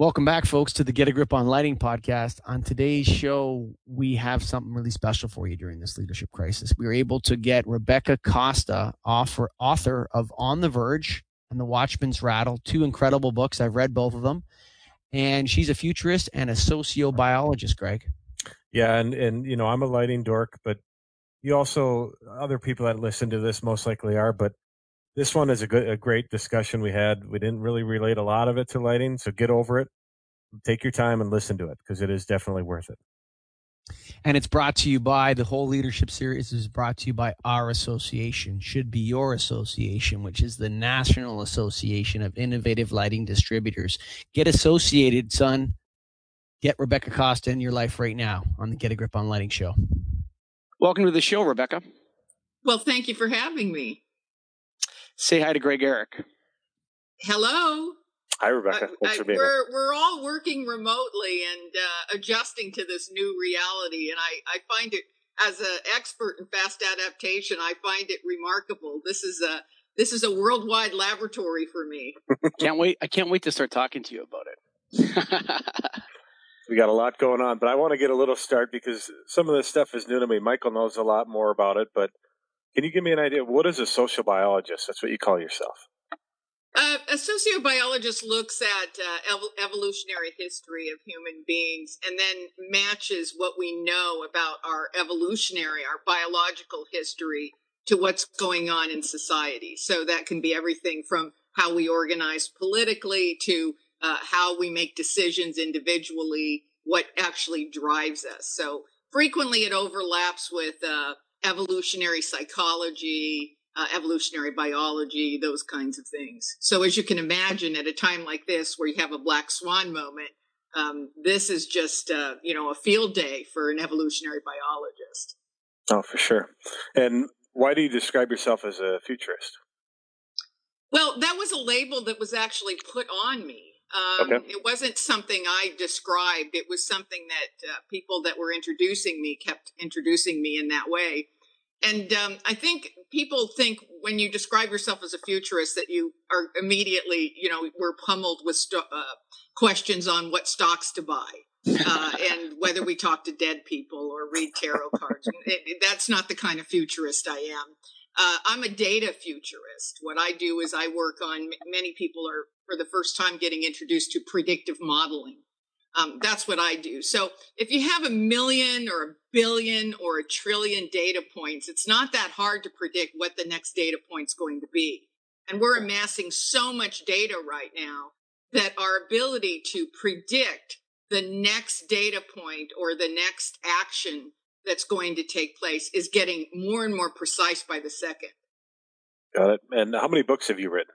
Welcome back, folks, to the Get a Grip on Lighting podcast. On today's show, we have something really special for you during this leadership crisis. We were able to get Rebecca Costa, author, author of On the Verge and The Watchman's Rattle, two incredible books. I've read both of them. And she's a futurist and a sociobiologist, Greg. Yeah, and, and you know, I'm a lighting dork, but you also, other people that listen to this most likely are, but this one is a good, a great discussion we had. We didn't really relate a lot of it to lighting, so get over it. Take your time and listen to it because it is definitely worth it. And it's brought to you by the whole leadership series is brought to you by our association, should be your association, which is the National Association of Innovative Lighting Distributors. Get associated, son. Get Rebecca Costa in your life right now on the Get a Grip on Lighting show. Welcome to the show, Rebecca. Well, thank you for having me. Say hi to Greg Eric. Hello. Hi, Rebecca. Thanks for being we're, here. We're all working remotely and uh, adjusting to this new reality. And I, I find it, as an expert in fast adaptation, I find it remarkable. This is a this is a worldwide laboratory for me. can't wait! I can't wait to start talking to you about it. we got a lot going on, but I want to get a little start because some of this stuff is new to me. Michael knows a lot more about it, but can you give me an idea? What is a social biologist? That's what you call yourself. Uh, a sociobiologist looks at uh, ev- evolutionary history of human beings and then matches what we know about our evolutionary, our biological history to what's going on in society. So that can be everything from how we organize politically to uh, how we make decisions individually, what actually drives us. So frequently it overlaps with uh, evolutionary psychology, uh, evolutionary biology, those kinds of things. So, as you can imagine, at a time like this where you have a black swan moment, um, this is just uh, you know a field day for an evolutionary biologist. Oh, for sure. And why do you describe yourself as a futurist? Well, that was a label that was actually put on me. Um, okay. It wasn't something I described. It was something that uh, people that were introducing me kept introducing me in that way. And um, I think people think when you describe yourself as a futurist that you are immediately, you know, we're pummeled with st- uh, questions on what stocks to buy. uh, and whether we talk to dead people or read tarot cards. It, it, that's not the kind of futurist I am. Uh, I'm a data futurist. What I do is I work on, many people are for the first time getting introduced to predictive modeling. Um, that's what I do. So if you have a million or a billion or a trillion data points, it's not that hard to predict what the next data point's going to be. And we're amassing so much data right now that our ability to predict the next data point or the next action that's going to take place is getting more and more precise by the second. Got it. And how many books have you written?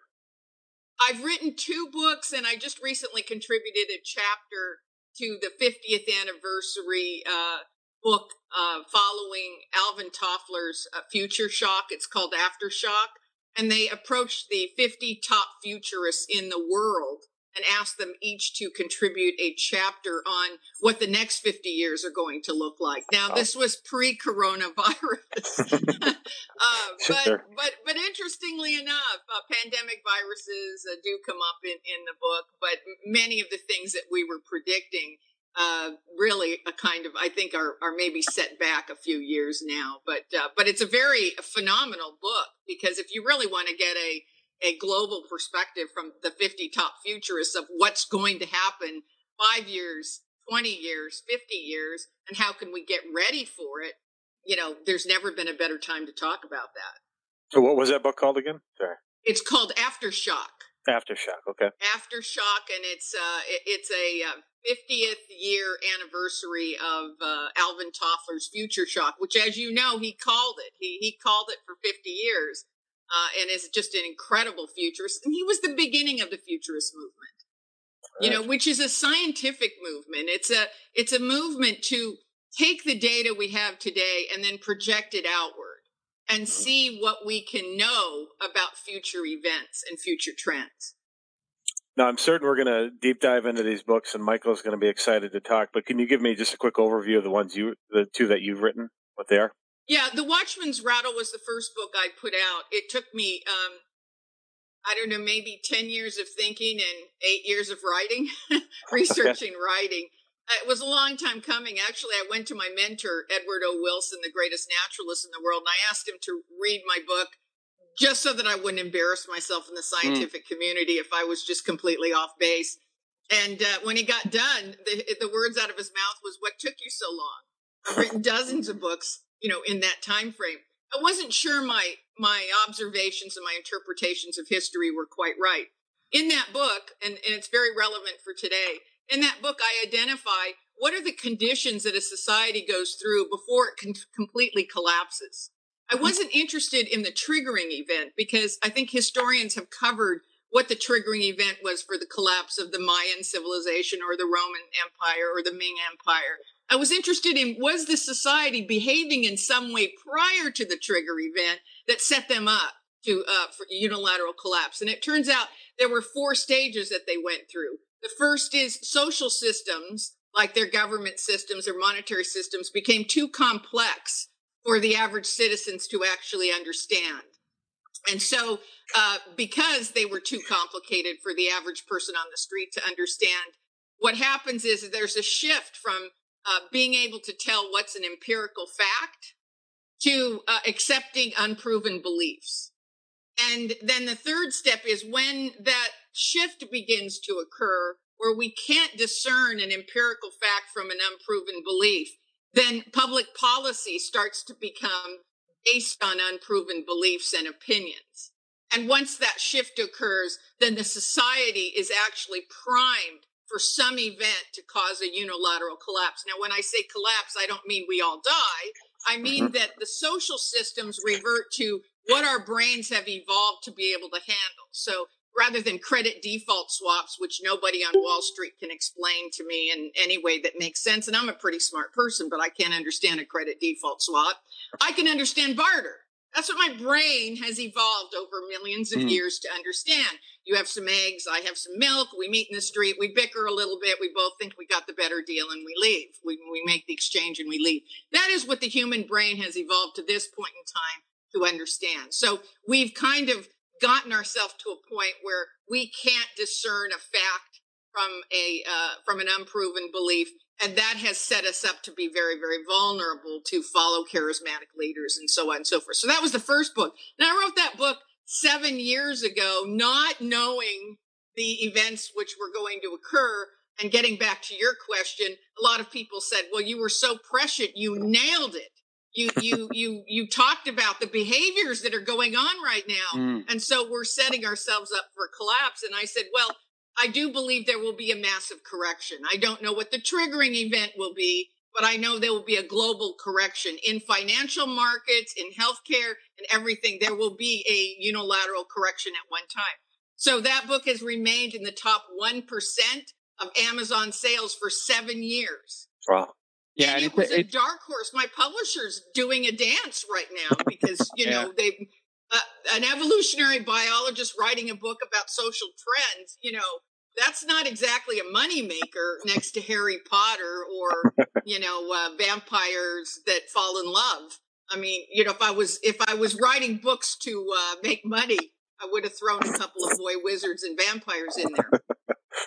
I've written two books, and I just recently contributed a chapter to the 50th anniversary uh, book uh, following Alvin Toffler's uh, Future Shock. It's called Aftershock. And they approached the 50 top futurists in the world and asked them each to contribute a chapter on what the next 50 years are going to look like. Now, this was pre-coronavirus, uh, but but but interestingly enough, uh, pandemic viruses uh, do come up in in the book, but many of the things that we were predicting. Uh, really, a kind of I think are are maybe set back a few years now, but uh, but it's a very phenomenal book because if you really want to get a a global perspective from the 50 top futurists of what's going to happen five years, 20 years, 50 years, and how can we get ready for it. You know, there's never been a better time to talk about that. So, what was that book called again? Sorry. It's called Aftershock. Aftershock. Okay. Aftershock, and it's uh, it's a uh, 50th year anniversary of uh, Alvin Toffler's Future Shock, which, as you know, he called it. He he called it for 50 years uh, and is just an incredible futurist. And he was the beginning of the futurist movement, right. you know, which is a scientific movement. It's a it's a movement to take the data we have today and then project it outward and mm-hmm. see what we can know about future events and future trends. Now, I'm certain we're going to deep dive into these books, and Michael's going to be excited to talk. But can you give me just a quick overview of the ones you, the two that you've written, what they are? Yeah, The Watchman's Rattle was the first book I put out. It took me um, I don't know, maybe 10 years of thinking and eight years of writing, researching, writing. Uh, it was a long time coming. Actually, I went to my mentor, Edward O. Wilson, the greatest naturalist in the world, and I asked him to read my book just so that I wouldn't embarrass myself in the hmm. scientific mm. community if I was just completely off base. And uh, when he got done, the, the words out of his mouth was, "What took you so long?" I've written dozens of books, you know, in that time frame. I wasn't sure my my observations and my interpretations of history were quite right. In that book, and, and it's very relevant for today, in that book, I identify what are the conditions that a society goes through before it can completely collapses. I mm-hmm. wasn't interested in the triggering event because I think historians have covered what the triggering event was for the collapse of the Mayan civilization or the Roman Empire or the Ming Empire. I was interested in was the society behaving in some way prior to the trigger event that set them up to uh, for unilateral collapse. And it turns out there were four stages that they went through. The first is social systems, like their government systems or monetary systems, became too complex for the average citizens to actually understand. And so, uh, because they were too complicated for the average person on the street to understand, what happens is there's a shift from uh, being able to tell what's an empirical fact to uh, accepting unproven beliefs. And then the third step is when that shift begins to occur, where we can't discern an empirical fact from an unproven belief, then public policy starts to become based on unproven beliefs and opinions. And once that shift occurs, then the society is actually primed for some event to cause a unilateral collapse. Now, when I say collapse, I don't mean we all die. I mean mm-hmm. that the social systems revert to what our brains have evolved to be able to handle. So rather than credit default swaps, which nobody on Wall Street can explain to me in any way that makes sense, and I'm a pretty smart person, but I can't understand a credit default swap, I can understand barter. That's what my brain has evolved over millions of mm. years to understand. You have some eggs, I have some milk, we meet in the street, we bicker a little bit, we both think we got the better deal and we leave. We, we make the exchange and we leave. That is what the human brain has evolved to this point in time to understand. So we've kind of gotten ourselves to a point where we can't discern a fact from a uh, from an unproven belief and that has set us up to be very very vulnerable to follow charismatic leaders and so on and so forth. So that was the first book. And i wrote that book seven years ago not knowing the events which were going to occur. And getting back to your question a lot of people said well you were so prescient you nailed it. You you you you talked about the behaviors that are going on right now. Mm. and so we're setting ourselves up for collapse. And i said well I do believe there will be a massive correction. I don't know what the triggering event will be, but I know there will be a global correction in financial markets, in healthcare, and everything. There will be a unilateral correction at one time. So that book has remained in the top 1% of Amazon sales for seven years. Wow. Yeah, and, and it was a dark horse. My publisher's doing a dance right now because, you yeah. know, they uh, an evolutionary biologist writing a book about social trends, you know, that's not exactly a moneymaker next to Harry Potter or, you know, uh, vampires that fall in love. I mean, you know, if I was if I was writing books to uh, make money, I would have thrown a couple of boy wizards and vampires in there.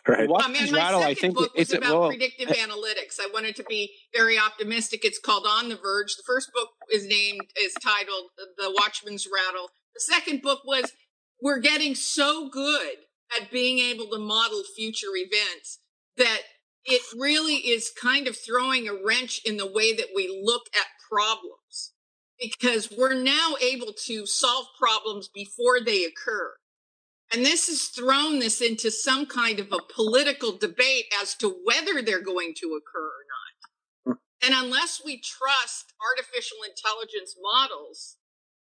right. I mean, my rattle, second I think book was about well, predictive analytics. I wanted to be very optimistic. It's called On the Verge. The first book is named is titled The Watchman's Rattle. The second book was We're Getting So Good at Being Able to Model Future Events that it really is kind of throwing a wrench in the way that we look at problems because we're now able to solve problems before they occur. And this has thrown this into some kind of a political debate as to whether they're going to occur or not. Hmm. And unless we trust artificial intelligence models,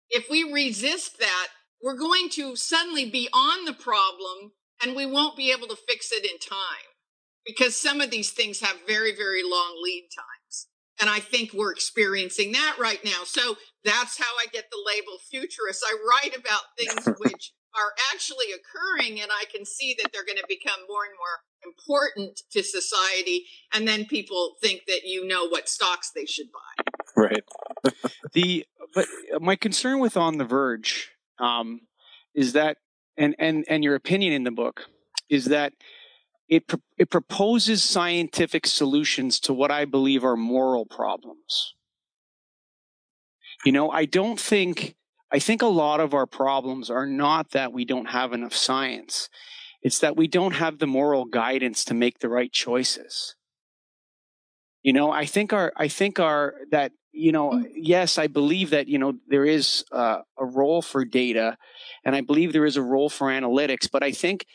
if we resist that, we're going to suddenly be on the problem and we won't be able to fix it in time because some of these things have very, very long lead times. And I think we're experiencing that right now. So that's how I get the label futurist. I write about things which are actually occurring and I can see that they're going to become more and more important to society. And then people think that you know what stocks they should buy. Right. the but my concern with On the Verge um, is that and and and your opinion in the book is that it it proposes scientific solutions to what I believe are moral problems. You know, I don't think I think a lot of our problems are not that we don't have enough science. It's that we don't have the moral guidance to make the right choices. You know, I think our I think our that you know, mm. yes, I believe that, you know, there is uh, a role for data and I believe there is a role for analytics, but I think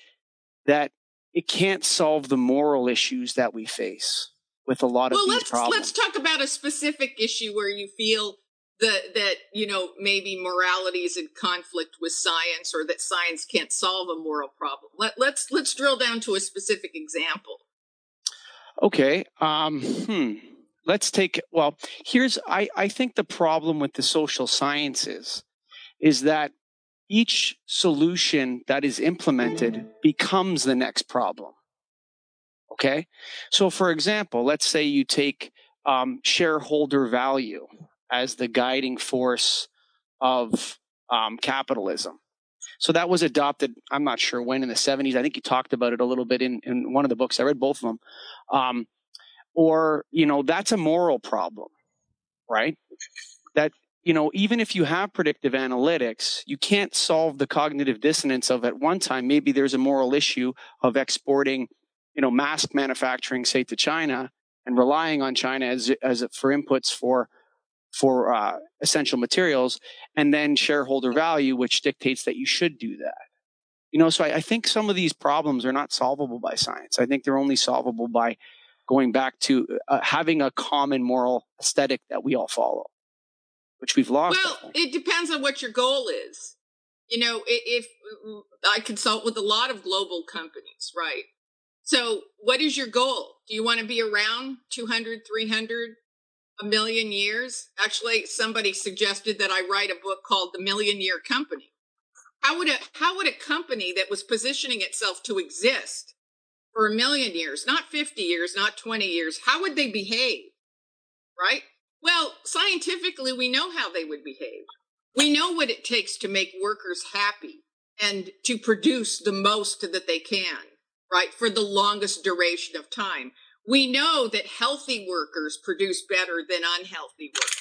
that it can't solve the moral issues that we face with a lot of well, these let's, problems. Let's talk about a specific issue where you feel that that you know maybe morality is in conflict with science or that science can't solve a moral problem. Let, let's let's drill down to a specific example. Okay. Um, hmm let's take well here's I, I think the problem with the social sciences is that each solution that is implemented becomes the next problem okay so for example let's say you take um, shareholder value as the guiding force of um, capitalism. So that was adopted i'm not sure when in the 70s i think you talked about it a little bit in, in one of the books. I read both of them um, or you know that's a moral problem right? That you know even if you have predictive analytics you can't solve the cognitive dissonance of at one time maybe there's a moral issue of exporting you know mask manufacturing say to china and relying on china as as for inputs for for uh, essential materials and then shareholder value which dictates that you should do that you know so I, I think some of these problems are not solvable by science i think they're only solvable by going back to uh, having a common moral aesthetic that we all follow, which we've lost. Well, it depends on what your goal is. You know, if, if I consult with a lot of global companies, right? So, what is your goal? Do you want to be around 200, 300, a million years? Actually, somebody suggested that I write a book called The Million Year Company. How would a how would a company that was positioning itself to exist for a million years, not 50 years, not 20 years, how would they behave? Right? Well, scientifically, we know how they would behave. We know what it takes to make workers happy and to produce the most that they can, right? For the longest duration of time. We know that healthy workers produce better than unhealthy workers.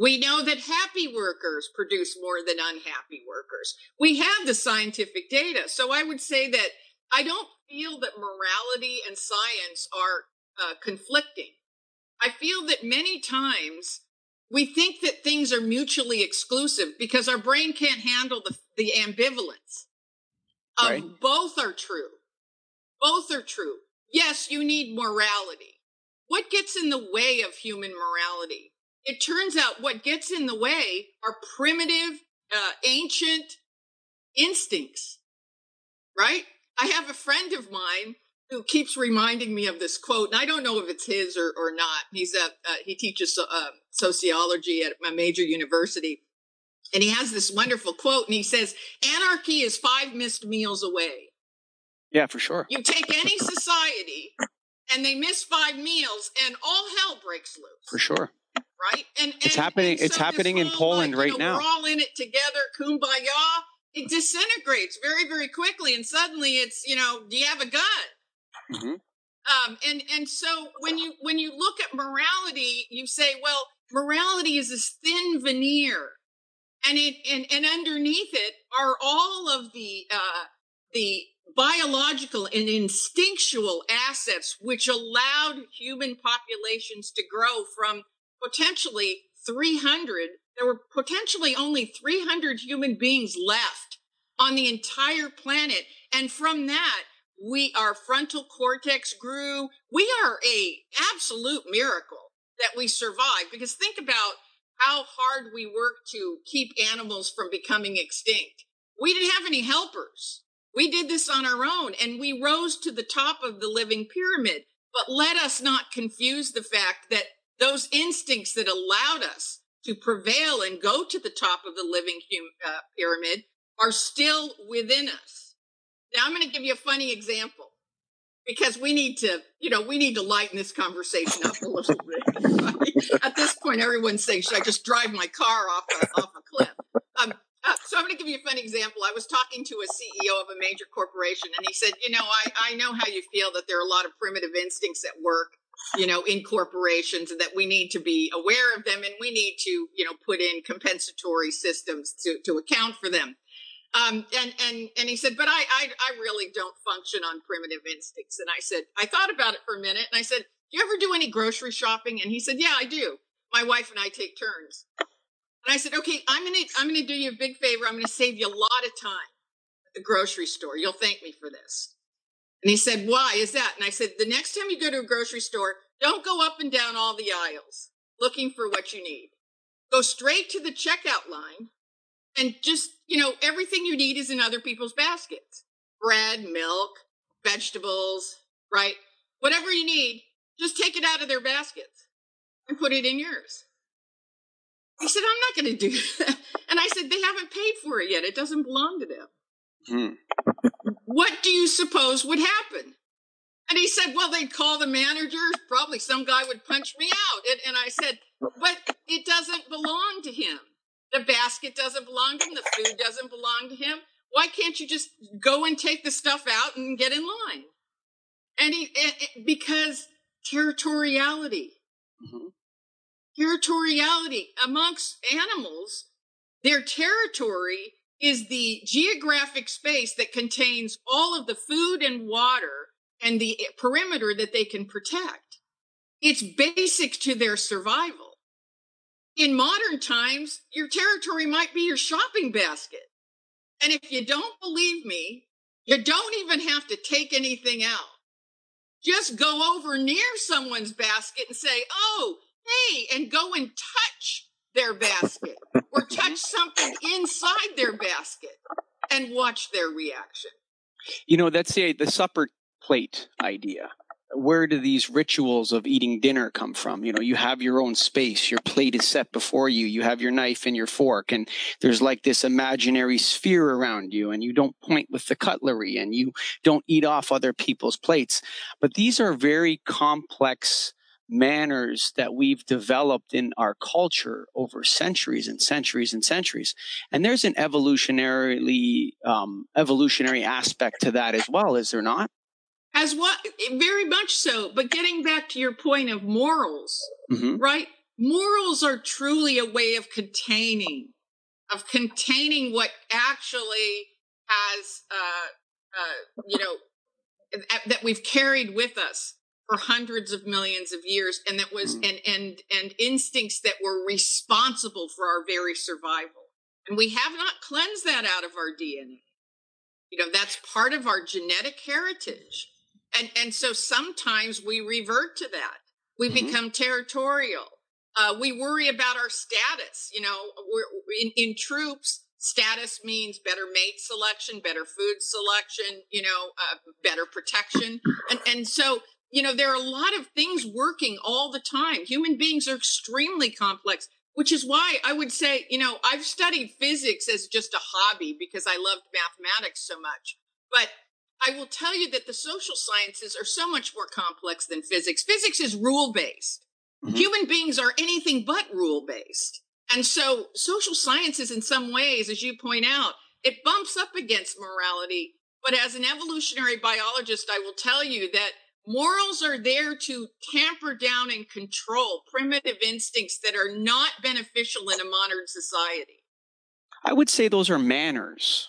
We know that happy workers produce more than unhappy workers. We have the scientific data. So I would say that I don't feel that morality and science are uh, conflicting. I feel that many times we think that things are mutually exclusive because our brain can't handle the, the ambivalence of right. both are true. Both are true. Yes, you need morality. What gets in the way of human morality? It turns out what gets in the way are primitive, uh, ancient instincts, right? I have a friend of mine who keeps reminding me of this quote, and I don't know if it's his or, or not. He's a uh, he teaches uh, sociology at a major university, and he has this wonderful quote, and he says, "Anarchy is five missed meals away." Yeah, for sure. You take any society, and they miss five meals, and all hell breaks loose. For sure. Right, and, and it's happening. And so it's happening in Poland like, right know, now. We're all in it together, kumbaya it disintegrates very very quickly and suddenly it's you know do you have a gun mm-hmm. um, and and so when you when you look at morality you say well morality is this thin veneer and it and, and underneath it are all of the uh, the biological and instinctual assets which allowed human populations to grow from potentially 300 there were potentially only 300 human beings left on the entire planet. And from that, we, our frontal cortex grew. We are a absolute miracle that we survived because think about how hard we worked to keep animals from becoming extinct. We didn't have any helpers. We did this on our own and we rose to the top of the living pyramid. But let us not confuse the fact that those instincts that allowed us to prevail and go to the top of the living hum, uh, pyramid are still within us. Now I'm going to give you a funny example because we need to, you know, we need to lighten this conversation up a little bit. At this point, everyone's saying, should I just drive my car off a, off a cliff? Um, Uh, so I'm going to give you a funny example. I was talking to a CEO of a major corporation, and he said, "You know, I I know how you feel that there are a lot of primitive instincts at work, you know, in corporations, and that we need to be aware of them, and we need to, you know, put in compensatory systems to to account for them." Um, and and and he said, "But I, I I really don't function on primitive instincts." And I said, I thought about it for a minute, and I said, "Do you ever do any grocery shopping?" And he said, "Yeah, I do. My wife and I take turns." And I said, okay, I'm gonna I'm gonna do you a big favor. I'm gonna save you a lot of time at the grocery store. You'll thank me for this. And he said, why is that? And I said, the next time you go to a grocery store, don't go up and down all the aisles looking for what you need. Go straight to the checkout line and just, you know, everything you need is in other people's baskets. Bread, milk, vegetables, right? Whatever you need, just take it out of their baskets and put it in yours. He said, I'm not going to do that. And I said, they haven't paid for it yet. It doesn't belong to them. Hmm. What do you suppose would happen? And he said, well, they'd call the manager. Probably some guy would punch me out. And, and I said, but it doesn't belong to him. The basket doesn't belong to him. The food doesn't belong to him. Why can't you just go and take the stuff out and get in line? And he, because territoriality. Mm-hmm territoriality amongst animals, their territory is the geographic space that contains all of the food and water and the perimeter that they can protect. It's basic to their survival. In modern times, your territory might be your shopping basket. And if you don't believe me, you don't even have to take anything out. Just go over near someone's basket and say, Oh, hey, and go and touch their basket or touch something inside their basket and watch their reaction. You know, that's the, the supper plate idea. Where do these rituals of eating dinner come from? You know, you have your own space, your plate is set before you, you have your knife and your fork, and there's like this imaginary sphere around you, and you don't point with the cutlery and you don't eat off other people's plates. But these are very complex manners that we've developed in our culture over centuries and centuries and centuries. And there's an evolutionarily um, evolutionary aspect to that as well, is there not? As what? Very much so. But getting back to your point of morals, mm-hmm. right? Morals are truly a way of containing, of containing what actually has, uh, uh, you know, that we've carried with us for hundreds of millions of years and that was mm. and and and instincts that were responsible for our very survival. And we have not cleansed that out of our dna you know that's part of our genetic heritage. And and so sometimes we revert to that. We mm-hmm. become territorial. Uh, we worry about our status you know we're in, in troops status means better mate selection better food selection you know uh, better protection. And and so you know, there are a lot of things working all the time. Human beings are extremely complex, which is why I would say, you know, I've studied physics as just a hobby because I loved mathematics so much. But I will tell you that the social sciences are so much more complex than physics. Physics is rule based. Mm-hmm. Human beings are anything but rule based. And so social sciences, in some ways, as you point out, it bumps up against morality. But as an evolutionary biologist, I will tell you that Morals are there to tamper down and control primitive instincts that are not beneficial in a modern society. I would say those are manners.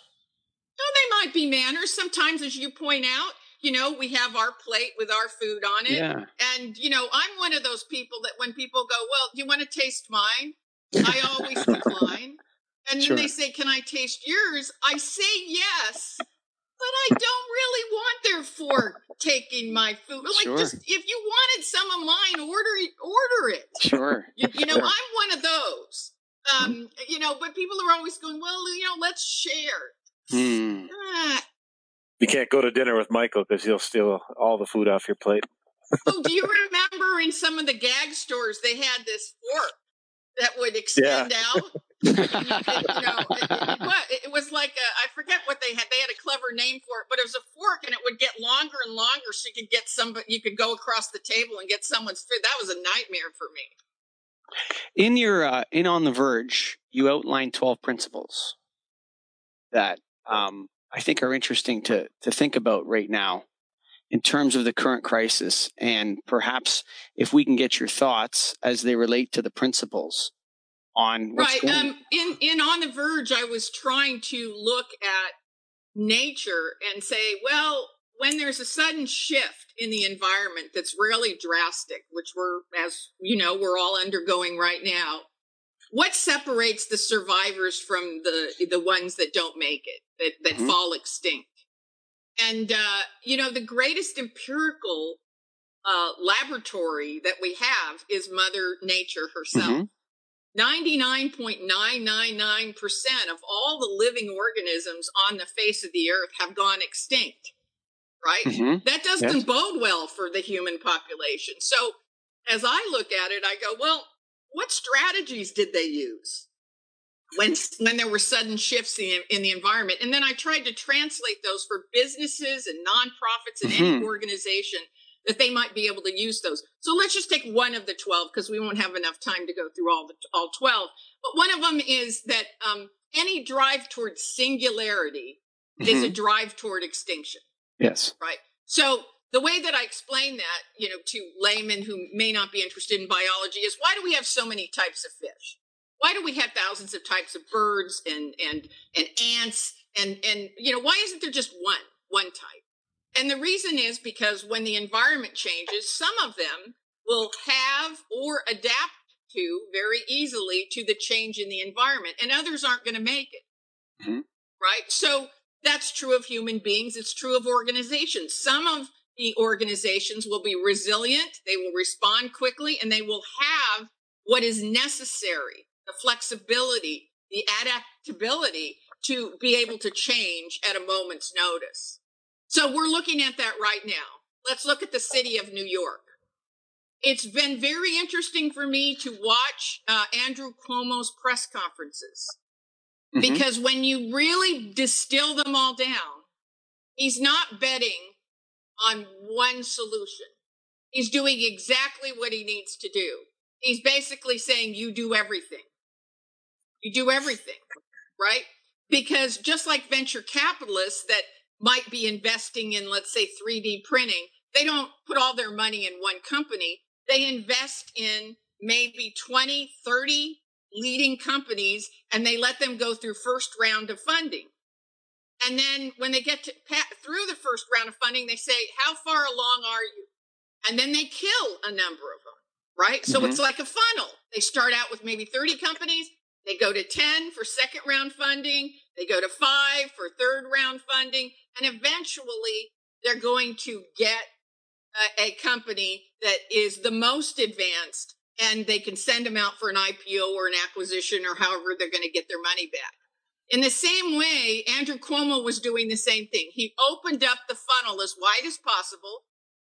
No, they might be manners. Sometimes, as you point out, you know, we have our plate with our food on it. Yeah. And, you know, I'm one of those people that when people go, Well, do you want to taste mine? I always decline. And sure. then they say, Can I taste yours? I say yes but I don't really want their fork taking my food. Like, sure. just if you wanted some of mine, order it. Order it. Sure. You, you know, sure. I'm one of those. Um, mm. you know, but people are always going, well, you know, let's share. Mm. Ah. You can't go to dinner with Michael because he'll steal all the food off your plate. oh, do you remember in some of the gag stores they had this fork that would extend yeah. out? Know, it, it, was like a, I forget what they had. They had a clever name for it, but it was a fork, and it would get longer and longer, so you could get some. You could go across the table and get someone's food. That was a nightmare for me. In your uh, in on the verge, you outline twelve principles. that um, I think are interesting to to think about right now in terms of the current crisis, and perhaps if we can get your thoughts as they relate to the principles on right. Um, in in on the verge, I was trying to look at nature and say, well, when there's a sudden shift in the environment that's really drastic, which we're, as you know, we're all undergoing right now, what separates the survivors from the the ones that don't make it, that that mm-hmm. fall extinct? And uh, you know, the greatest empirical uh, laboratory that we have is Mother Nature herself. Mm-hmm. 99.999% of all the living organisms on the face of the earth have gone extinct, right? Mm-hmm. That doesn't yes. bode well for the human population. So, as I look at it, I go, well, what strategies did they use when when there were sudden shifts in, in the environment? And then I tried to translate those for businesses and nonprofits and mm-hmm. any organization that they might be able to use those. So let's just take one of the 12 because we won't have enough time to go through all the all 12. But one of them is that um, any drive toward singularity mm-hmm. is a mm-hmm. drive toward extinction. Yes. Right. So the way that I explain that, you know, to laymen who may not be interested in biology is why do we have so many types of fish? Why do we have thousands of types of birds and and and ants and and you know why isn't there just one one type? And the reason is because when the environment changes, some of them will have or adapt to very easily to the change in the environment, and others aren't going to make it. Mm-hmm. Right? So that's true of human beings, it's true of organizations. Some of the organizations will be resilient, they will respond quickly, and they will have what is necessary the flexibility, the adaptability to be able to change at a moment's notice. So we're looking at that right now. Let's look at the city of New York. It's been very interesting for me to watch uh, Andrew Cuomo's press conferences mm-hmm. because when you really distill them all down, he's not betting on one solution. He's doing exactly what he needs to do. He's basically saying, You do everything. You do everything, right? Because just like venture capitalists that might be investing in, let's say, 3D printing, they don't put all their money in one company. They invest in maybe 20, 30 leading companies and they let them go through first round of funding. And then when they get to, through the first round of funding, they say, How far along are you? And then they kill a number of them, right? Mm-hmm. So it's like a funnel. They start out with maybe 30 companies, they go to 10 for second round funding, they go to five for third round funding, and eventually they're going to get a, a company that is the most advanced and they can send them out for an IPO or an acquisition or however they're going to get their money back. In the same way, Andrew Cuomo was doing the same thing. He opened up the funnel as wide as possible.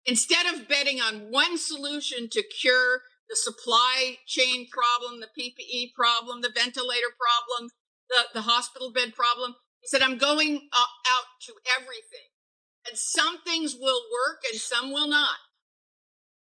Instead of betting on one solution to cure the supply chain problem, the PPE problem, the ventilator problem, the, the hospital bed problem. He said, I'm going uh, out to everything. And some things will work and some will not.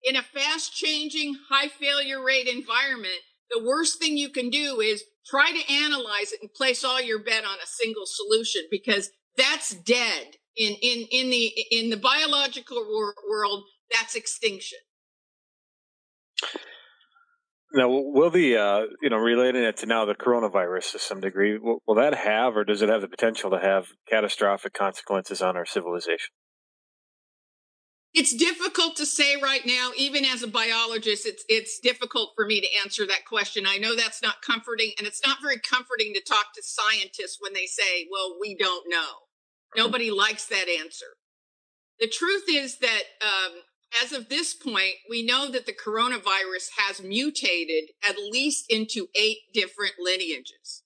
In a fast changing, high failure rate environment, the worst thing you can do is try to analyze it and place all your bet on a single solution because that's dead in, in, in the, in the biological world. That's extinction. Now, will the uh, you know relating it to now the coronavirus to some degree, will, will, that have, or does it have the potential to have catastrophic consequences on our civilization? It's difficult to say right now. Even as a biologist, it's it's difficult for me to answer that question. I know that's not comforting, and it's not very comforting to talk to scientists when they say, "Well, we don't know." Nobody likes that answer. The truth is that um, as of this point, we know that the coronavirus has mutated at least into eight different lineages.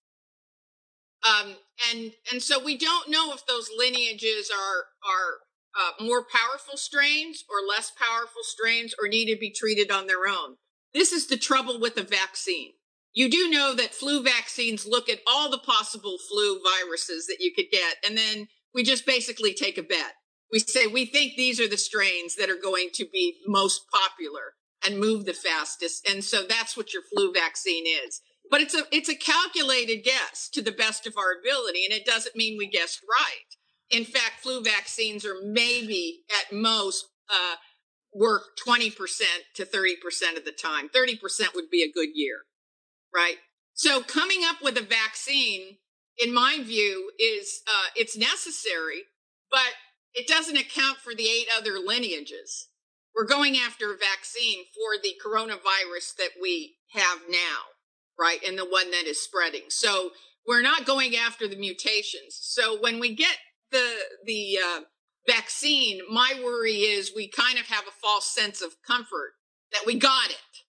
Um, and and so we don't know if those lineages are are uh, more powerful strains or less powerful strains or need to be treated on their own. This is the trouble with a vaccine. You do know that flu vaccines look at all the possible flu viruses that you could get, and then we just basically take a bet we say we think these are the strains that are going to be most popular and move the fastest. And so that's what your flu vaccine is. but it's a it's a calculated guess to the best of our ability, and it doesn't mean we guessed right. In fact, flu vaccines are maybe at most uh, work 20% to 30% of the time. 30% would be a good year, right? So coming up with a vaccine, in my view, is uh, it's necessary, but it doesn't account for the eight other lineages. We're going after a vaccine for the coronavirus that we have now, right? And the one that is spreading. So we're not going after the mutations. So when we get the the uh, vaccine, my worry is we kind of have a false sense of comfort that we got it,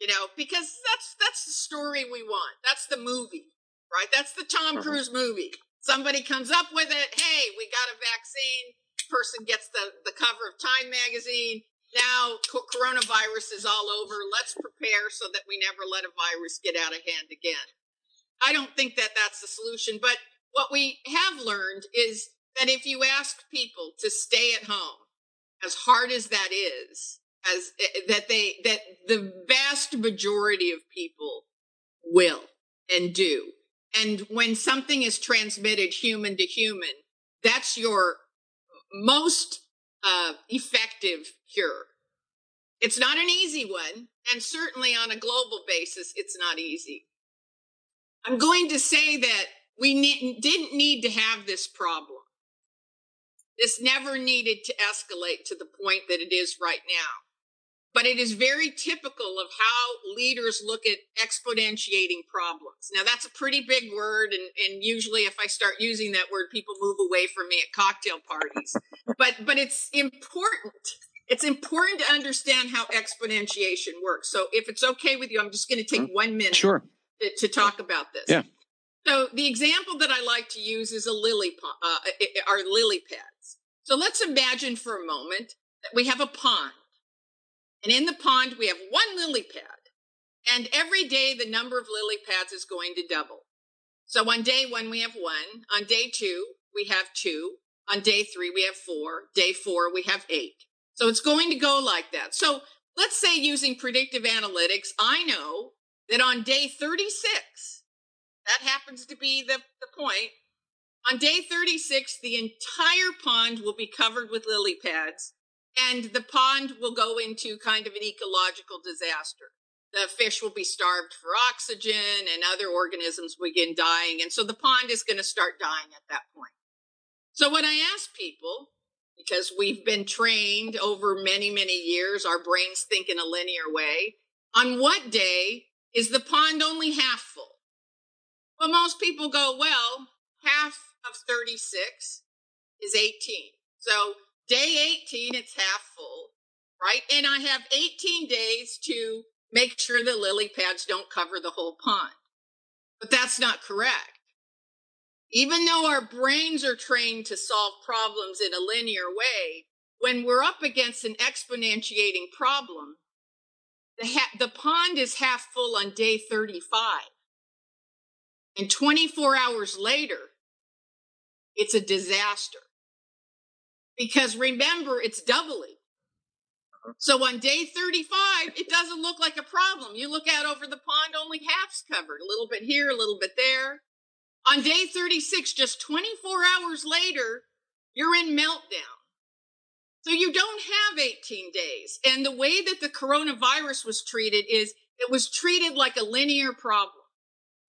you know, because that's that's the story we want. That's the movie, right? That's the Tom uh-huh. Cruise movie. Somebody comes up with it. Hey, we got a vaccine. Person gets the the cover of Time magazine. Now coronavirus is all over. Let's prepare so that we never let a virus get out of hand again. I don't think that that's the solution, but what we have learned is that if you ask people to stay at home, as hard as that is, as eh, that they that the vast majority of people will and do. And when something is transmitted human to human, that's your most uh, effective cure. It's not an easy one, and certainly on a global basis, it's not easy. I'm going to say that we ne- didn't need to have this problem. This never needed to escalate to the point that it is right now. But it is very typical of how leaders look at exponentiating problems. Now, that's a pretty big word. And, and usually, if I start using that word, people move away from me at cocktail parties. but, but it's important. It's important to understand how exponentiation works. So, if it's okay with you, I'm just going to take mm-hmm. one minute sure. to, to talk about this. Yeah. So the example that I like to use is a lily, uh, our lily pads. So let's imagine for a moment that we have a pond. And in the pond, we have one lily pad. And every day, the number of lily pads is going to double. So on day one, we have one. On day two, we have two. On day three, we have four. Day four, we have eight. So it's going to go like that. So let's say using predictive analytics, I know that on day 36, that happens to be the, the point. On day 36, the entire pond will be covered with lily pads, and the pond will go into kind of an ecological disaster. The fish will be starved for oxygen, and other organisms begin dying. And so the pond is going to start dying at that point. So, when I ask people, because we've been trained over many, many years, our brains think in a linear way, on what day is the pond only half full? Well, most people go, well, half of 36 is 18. So day 18, it's half full, right? And I have 18 days to make sure the lily pads don't cover the whole pond. But that's not correct. Even though our brains are trained to solve problems in a linear way, when we're up against an exponentiating problem, the, ha- the pond is half full on day 35. And 24 hours later, it's a disaster. Because remember, it's doubling. So on day 35, it doesn't look like a problem. You look out over the pond, only half's covered, a little bit here, a little bit there. On day 36, just 24 hours later, you're in meltdown. So you don't have 18 days. And the way that the coronavirus was treated is it was treated like a linear problem.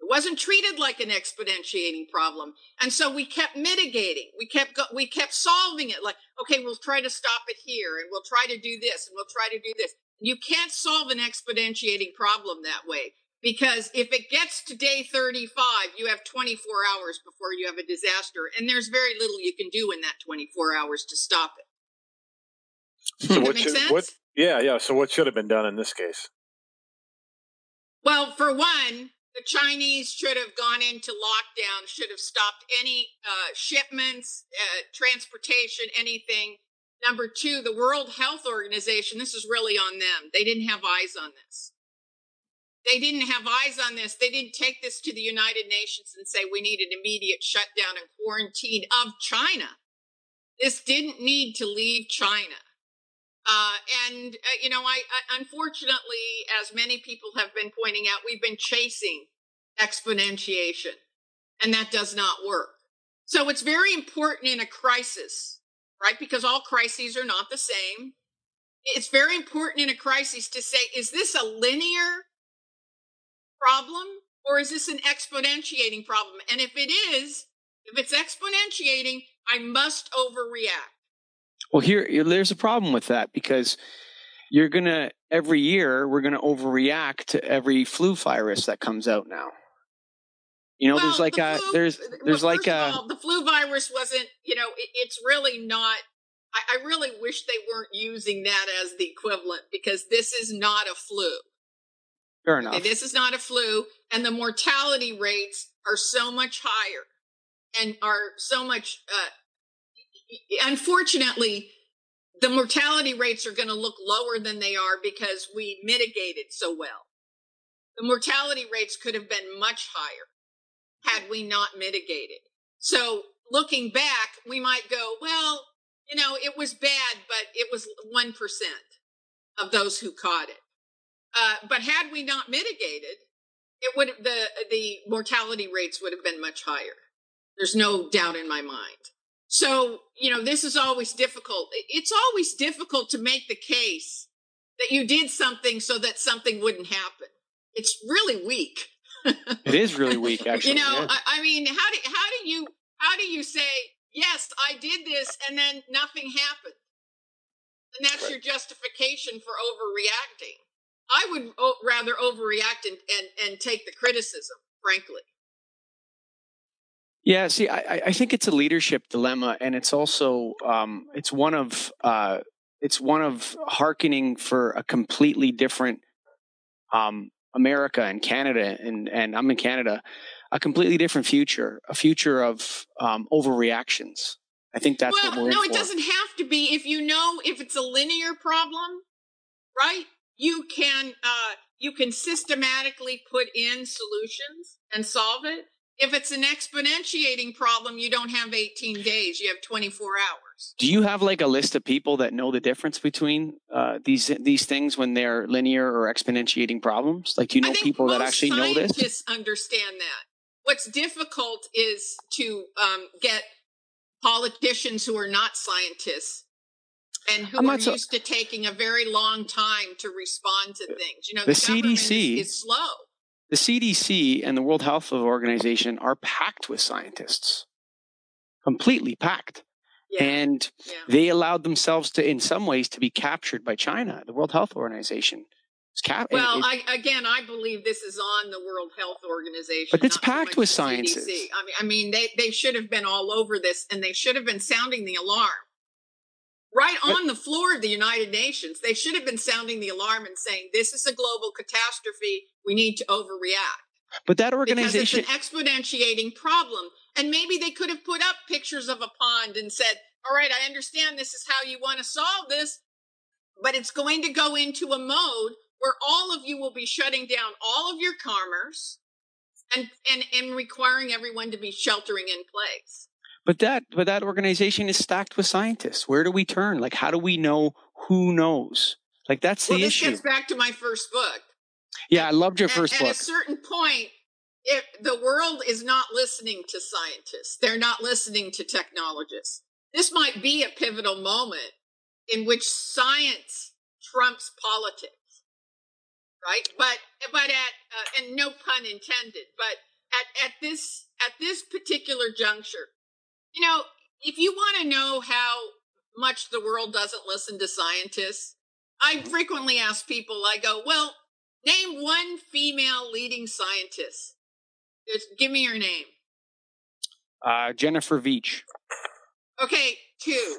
It wasn't treated like an exponentiating problem. And so we kept mitigating. We kept, go- we kept solving it like, okay, we'll try to stop it here and we'll try to do this and we'll try to do this. You can't solve an exponentiating problem that way because if it gets to day 35, you have 24 hours before you have a disaster. And there's very little you can do in that 24 hours to stop it. So what should, what, yeah, yeah. So what should have been done in this case? Well, for one, the Chinese should have gone into lockdown, should have stopped any uh, shipments, uh, transportation, anything. Number two, the World Health Organization, this is really on them. They didn't have eyes on this. They didn't have eyes on this. They didn't take this to the United Nations and say we need an immediate shutdown and quarantine of China. This didn't need to leave China. Uh, and uh, you know, I, I, unfortunately, as many people have been pointing out, we've been chasing exponentiation. And that does not work. So it's very important in a crisis, right? Because all crises are not the same. It's very important in a crisis to say, is this a linear problem or is this an exponentiating problem? And if it is, if it's exponentiating, I must overreact. Well, here, there's a problem with that because you're going to, every year, we're going to overreact to every flu virus that comes out now. You know, well, there's like the a, flu, there's, there's well, like a, all, the flu virus wasn't, you know, it, it's really not, I, I really wish they weren't using that as the equivalent because this is not a flu. Fair enough. Okay, this is not a flu, and the mortality rates are so much higher and are so much. Uh, unfortunately, the mortality rates are going to look lower than they are because we mitigated so well. The mortality rates could have been much higher had we not mitigated. So looking back, we might go, well, you know, it was bad, but it was 1% of those who caught it. Uh, but had we not mitigated, it would the the mortality rates would have been much higher. There's no doubt in my mind. So you know this is always difficult. It's always difficult to make the case that you did something so that something wouldn't happen. It's really weak. it is really weak, actually. You know, yeah. I, I mean, how do how do you how do you say yes, I did this, and then nothing happened? And that's right. your justification for overreacting. I would o- rather overreact and, and, and take the criticism, frankly. Yeah, see, I, I think it's a leadership dilemma, and it's also um, it's one of uh, it's one of hearkening for a completely different um, America and Canada, and and I'm in Canada, a completely different future, a future of um, overreactions. I think that's well, what we're no, it doesn't have to be. If you know if it's a linear problem, right? you can uh, you can systematically put in solutions and solve it. If it's an exponentiating problem, you don't have 18 days; you have 24 hours. Do you have like a list of people that know the difference between uh, these these things when they're linear or exponentiating problems? Like, do you know people that actually know this? Scientists understand that. What's difficult is to um, get politicians who are not scientists and who I'm are so, used to taking a very long time to respond to things. You know, the, the CDC is, is slow. The CDC and the World Health Organization are packed with scientists, completely packed. Yeah. And yeah. they allowed themselves to, in some ways, to be captured by China, the World Health Organization. Cap- well, it, I, again, I believe this is on the World Health Organization, but it's packed so with scientists. I mean, I mean, they they should have been all over this, and they should have been sounding the alarm right on the floor of the United Nations. They should have been sounding the alarm and saying, this is a global catastrophe. We need to overreact. But that organization. Because it's an exponentiating problem. And maybe they could have put up pictures of a pond and said, all right, I understand this is how you want to solve this, but it's going to go into a mode where all of you will be shutting down all of your commerce and, and, and requiring everyone to be sheltering in place. But that but that organization is stacked with scientists. Where do we turn? Like how do we know who knows? Like that's well, the this issue. This gets back to my first book. Yeah, I loved your first at, book. At a certain point, if the world is not listening to scientists. They're not listening to technologists. This might be a pivotal moment in which science trumps politics, right? But but at uh, and no pun intended. But at at this at this particular juncture, you know, if you want to know how much the world doesn't listen to scientists, I frequently ask people, I go, well, name one female leading scientist. Just give me your name. Uh, Jennifer Veitch. Okay, two.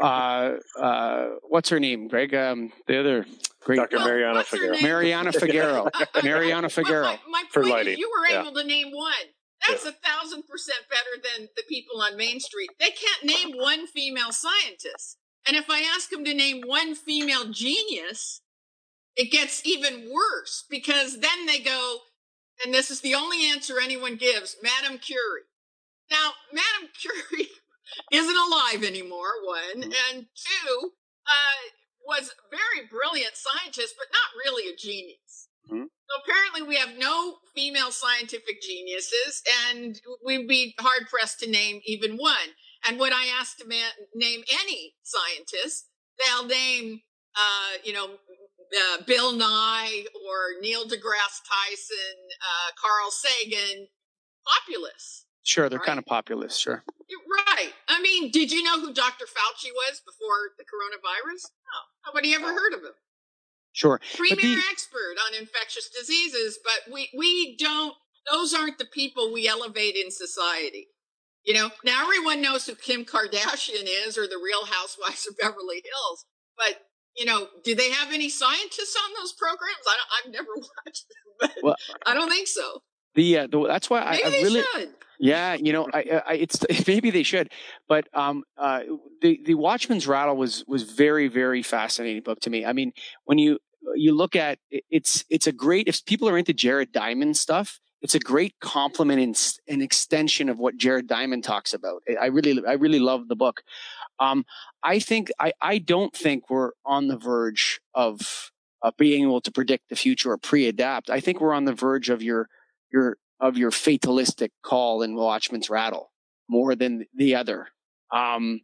Uh, uh, what's her name, Greg? Um, the other great Dr. Well, Mariana Figueiro. Mariana Figueiro. Mariana Figueiro. Well, my, my point For lighting. is, you were able yeah. to name one. That's a thousand percent better than the people on Main Street. They can't name one female scientist. And if I ask them to name one female genius, it gets even worse because then they go, and this is the only answer anyone gives Madame Curie. Now, Madame Curie isn't alive anymore, one. Mm-hmm. And two, uh, was a very brilliant scientist, but not really a genius. Mm-hmm. So apparently, we have no female scientific geniuses, and we'd be hard pressed to name even one. And when I ask to man, name any scientist, they'll name, uh, you know, uh, Bill Nye or Neil deGrasse Tyson, uh, Carl Sagan, populist. Sure, they're right? kind of populist, sure. Right. I mean, did you know who Dr. Fauci was before the coronavirus? No, nobody ever heard of him. Sure. Premier the, expert on infectious diseases, but we, we don't, those aren't the people we elevate in society. You know, now everyone knows who Kim Kardashian is or the real housewives of Beverly Hills, but you know, do they have any scientists on those programs? I have never watched them, but well, I don't think so. The, uh, the that's why maybe I, I they really, should. yeah, you know, I, I, it's maybe they should, but um, uh, the the Watchman's Rattle was was very very fascinating book to me. I mean, when you you look at it's it's a great if people are into Jared Diamond stuff, it's a great complement and an extension of what Jared Diamond talks about. I really I really love the book. Um, I think I, I don't think we're on the verge of of being able to predict the future or pre-adapt. I think we're on the verge of your your of your fatalistic call in Watchman's Rattle more than the other. Um,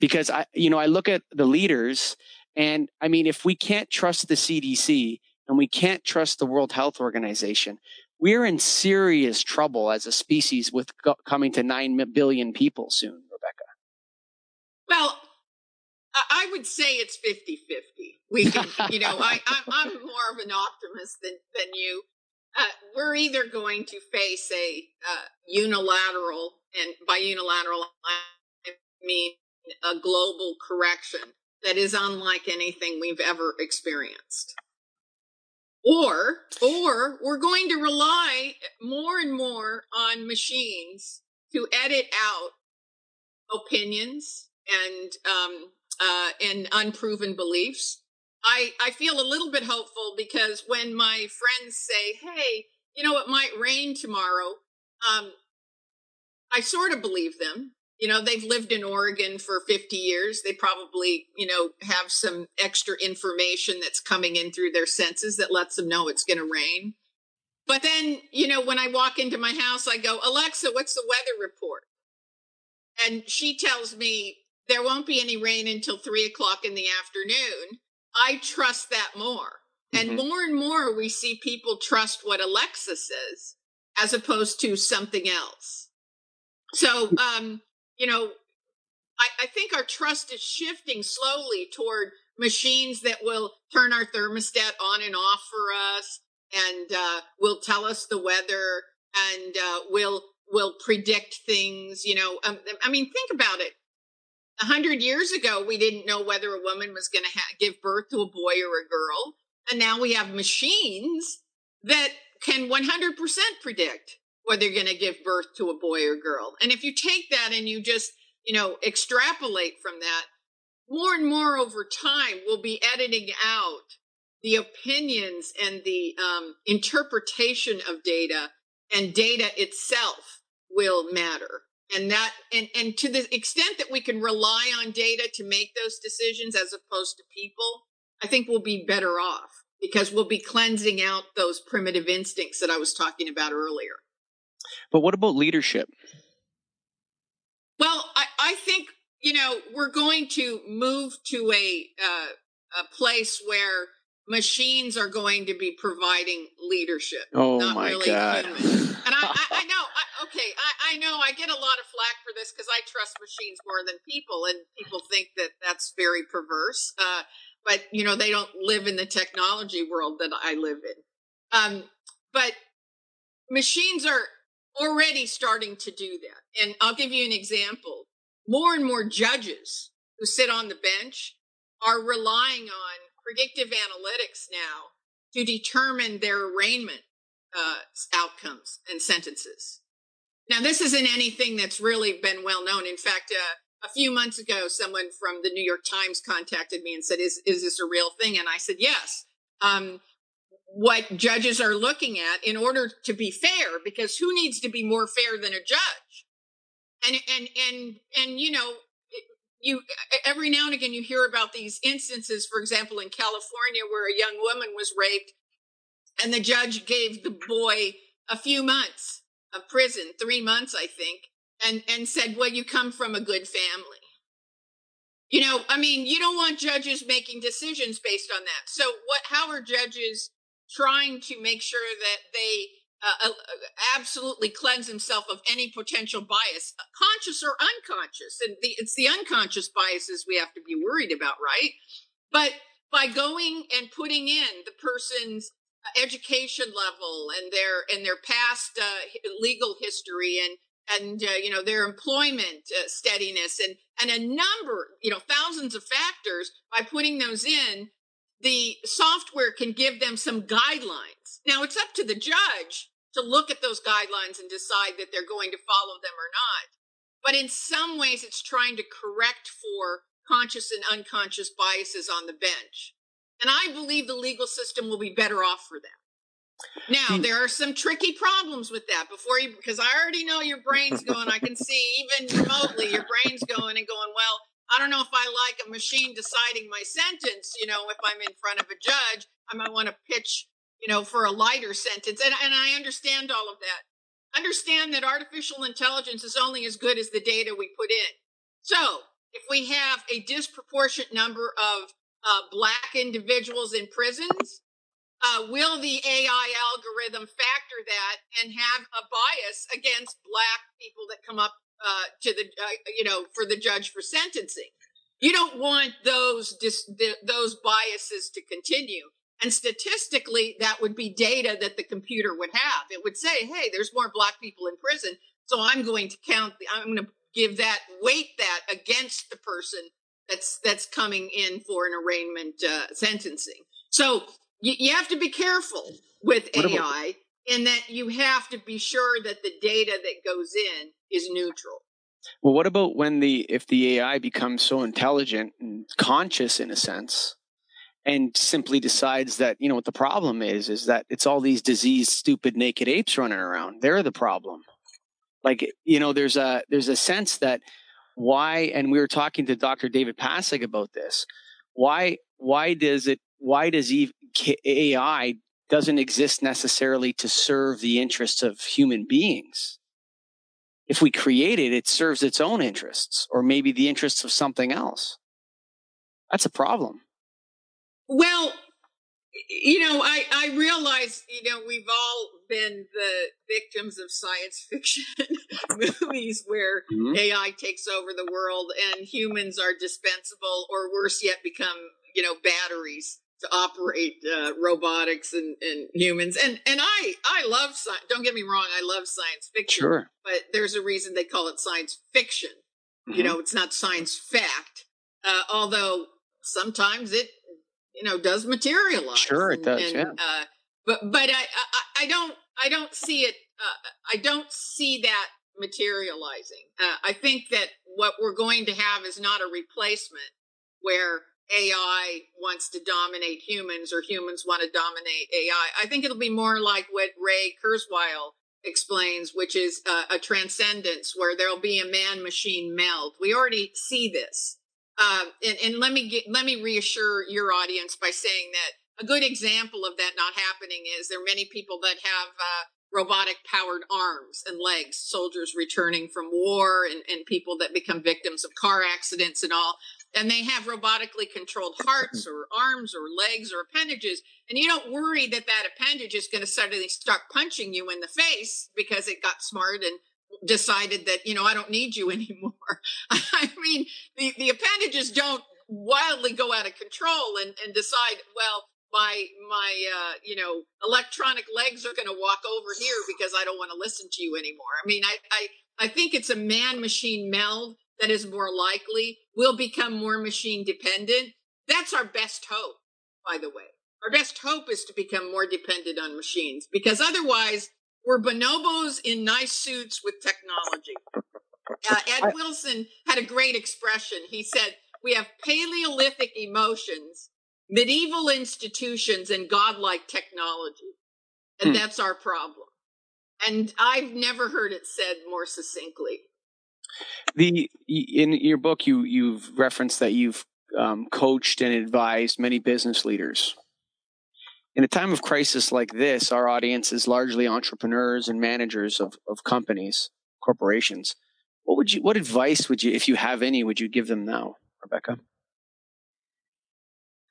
because I, you know, I look at the leaders and I mean, if we can't trust the CDC and we can't trust the World Health Organization, we're in serious trouble as a species with coming to 9 billion people soon, Rebecca. Well, I would say it's 50 50. We can, you know, I, I'm, more of an optimist than, than you. Uh, we're either going to face a uh, unilateral, and by unilateral, I mean a global correction that is unlike anything we've ever experienced. Or, or we're going to rely more and more on machines to edit out opinions and um, uh, and unproven beliefs. I I feel a little bit hopeful because when my friends say, "Hey, you know, it might rain tomorrow," um, I sort of believe them you know they've lived in oregon for 50 years. They probably you know have some extra information that's coming in through their senses that lets them know it's going to rain. But then you know when i walk into my house i go alexa what's the weather report? And she tells me there won't be any rain until three o'clock in the afternoon. I trust that more. And mm-hmm. more and more we see people trust what alexa says as opposed to something else. So um you know, I, I think our trust is shifting slowly toward machines that will turn our thermostat on and off for us and uh, will tell us the weather and uh, will will predict things you know um, i mean think about it. A hundred years ago we didn't know whether a woman was going to ha- give birth to a boy or a girl and now we have machines that can 100% predict whether you're going to give birth to a boy or girl. And if you take that and you just, you know, extrapolate from that, more and more over time, we'll be editing out the opinions and the um, interpretation of data, and data itself will matter. And that, and, and to the extent that we can rely on data to make those decisions as opposed to people, I think we'll be better off because we'll be cleansing out those primitive instincts that I was talking about earlier. But what about leadership? Well, I, I think, you know, we're going to move to a, uh, a place where machines are going to be providing leadership. Oh not my really God. And I, I, I know, I, okay, I, I know I get a lot of flack for this because I trust machines more than people, and people think that that's very perverse. Uh, but you know, they don't live in the technology world that I live in. Um, but machines are already starting to do that. And I'll give you an example. More and more judges who sit on the bench are relying on predictive analytics now to determine their arraignment uh, outcomes and sentences. Now, this isn't anything that's really been well known. In fact, uh, a few months ago, someone from the New York Times contacted me and said, "Is is this a real thing?" And I said, "Yes." Um, what judges are looking at in order to be fair because who needs to be more fair than a judge and and and and you know you every now and again you hear about these instances for example in california where a young woman was raped And the judge gave the boy a few months of prison, three months, I think, and, and said, well, you come from a good family. You know, I mean, you don't want judges making decisions based on that. So what, how are judges trying to make sure that they uh, uh, absolutely cleanse himself of any potential bias, conscious or unconscious. And the, it's the unconscious biases we have to be worried about, right? But by going and putting in the person's education level and their and their past uh, legal history and and uh, you know their employment uh, steadiness and and a number you know thousands of factors by putting those in the software can give them some guidelines. Now it's up to the judge to look at those guidelines and decide that they're going to follow them or not. But in some ways it's trying to correct for conscious and unconscious biases on the bench. And i believe the legal system will be better off for that now there are some tricky problems with that before you because I already know your brain's going. I can see even remotely your brain's going and going, well, I don't know if I like a machine deciding my sentence, you know, if I'm in front of a judge, I might want to pitch, you know, for a lighter sentence. And and I understand all of that. Understand that artificial intelligence is only as good as the data we put in. So if we have a disproportionate number of uh, black individuals in prisons, uh, will the AI algorithm factor that and have a bias against black people that come up uh, to the uh, you know for the judge for sentencing? You don't want those dis- those biases to continue. And statistically, that would be data that the computer would have. It would say, "Hey, there's more black people in prison, so I'm going to count. The, I'm going to give that weight that against the person that's that's coming in for an arraignment uh, sentencing." So you, you have to be careful with what AI about- in that you have to be sure that the data that goes in is neutral. Well, what about when the if the AI becomes so intelligent and conscious in a sense, and simply decides that you know what the problem is is that it's all these diseased, stupid, naked apes running around. They're the problem. Like you know, there's a there's a sense that why, and we were talking to Dr. David Passig about this. Why why does it why does AI doesn't exist necessarily to serve the interests of human beings? If we create it, it serves its own interests or maybe the interests of something else. That's a problem. Well, you know, I, I realize, you know, we've all been the victims of science fiction movies where mm-hmm. AI takes over the world and humans are dispensable or worse yet become, you know, batteries to operate uh, robotics and, and humans. And and I I love science. Don't get me wrong, I love science fiction. Sure. But there's a reason they call it science fiction. Mm-hmm. You know, it's not science fact. Uh, although sometimes it you know does materialize. Sure, it does. And, yeah. Uh, but but I, I, I don't I don't see it. Uh, I don't see that materializing. Uh, I think that what we're going to have is not a replacement where AI wants to dominate humans or humans want to dominate AI. I think it'll be more like what Ray Kurzweil explains, which is a, transcendence where there'll be a man machine meld. We already see this. Uh, and, and, let me get, let me reassure your audience by saying that a good example of that not happening is there are many people that have uh, robotic powered arms and legs, soldiers returning from war and, and people that become victims of car accidents and all and they have robotically controlled hearts or arms or legs or appendages and you don't worry that that appendage is going to suddenly start punching you in the face because it got smart and decided that you know i don't need you anymore. I mean the, the appendages don't wildly go out of control and, and decide well my my uh, you know electronic legs are going to walk over here because i don't want to listen to you anymore. I mean i i, I think it's a man machine meld that is more likely will become more machine dependent. That's our best hope, by the way. Our best hope is to become more dependent on machines because otherwise we're bonobos in nice suits with technology. Uh, Ed Wilson had a great expression. He said, We have Paleolithic emotions, medieval institutions, and godlike technology. And hmm. that's our problem. And I've never heard it said more succinctly. The in your book, you you've referenced that you've um, coached and advised many business leaders, in a time of crisis like this, our audience is largely entrepreneurs and managers of, of companies, corporations. What would you, what advice would you, if you have any, would you give them now, Rebecca?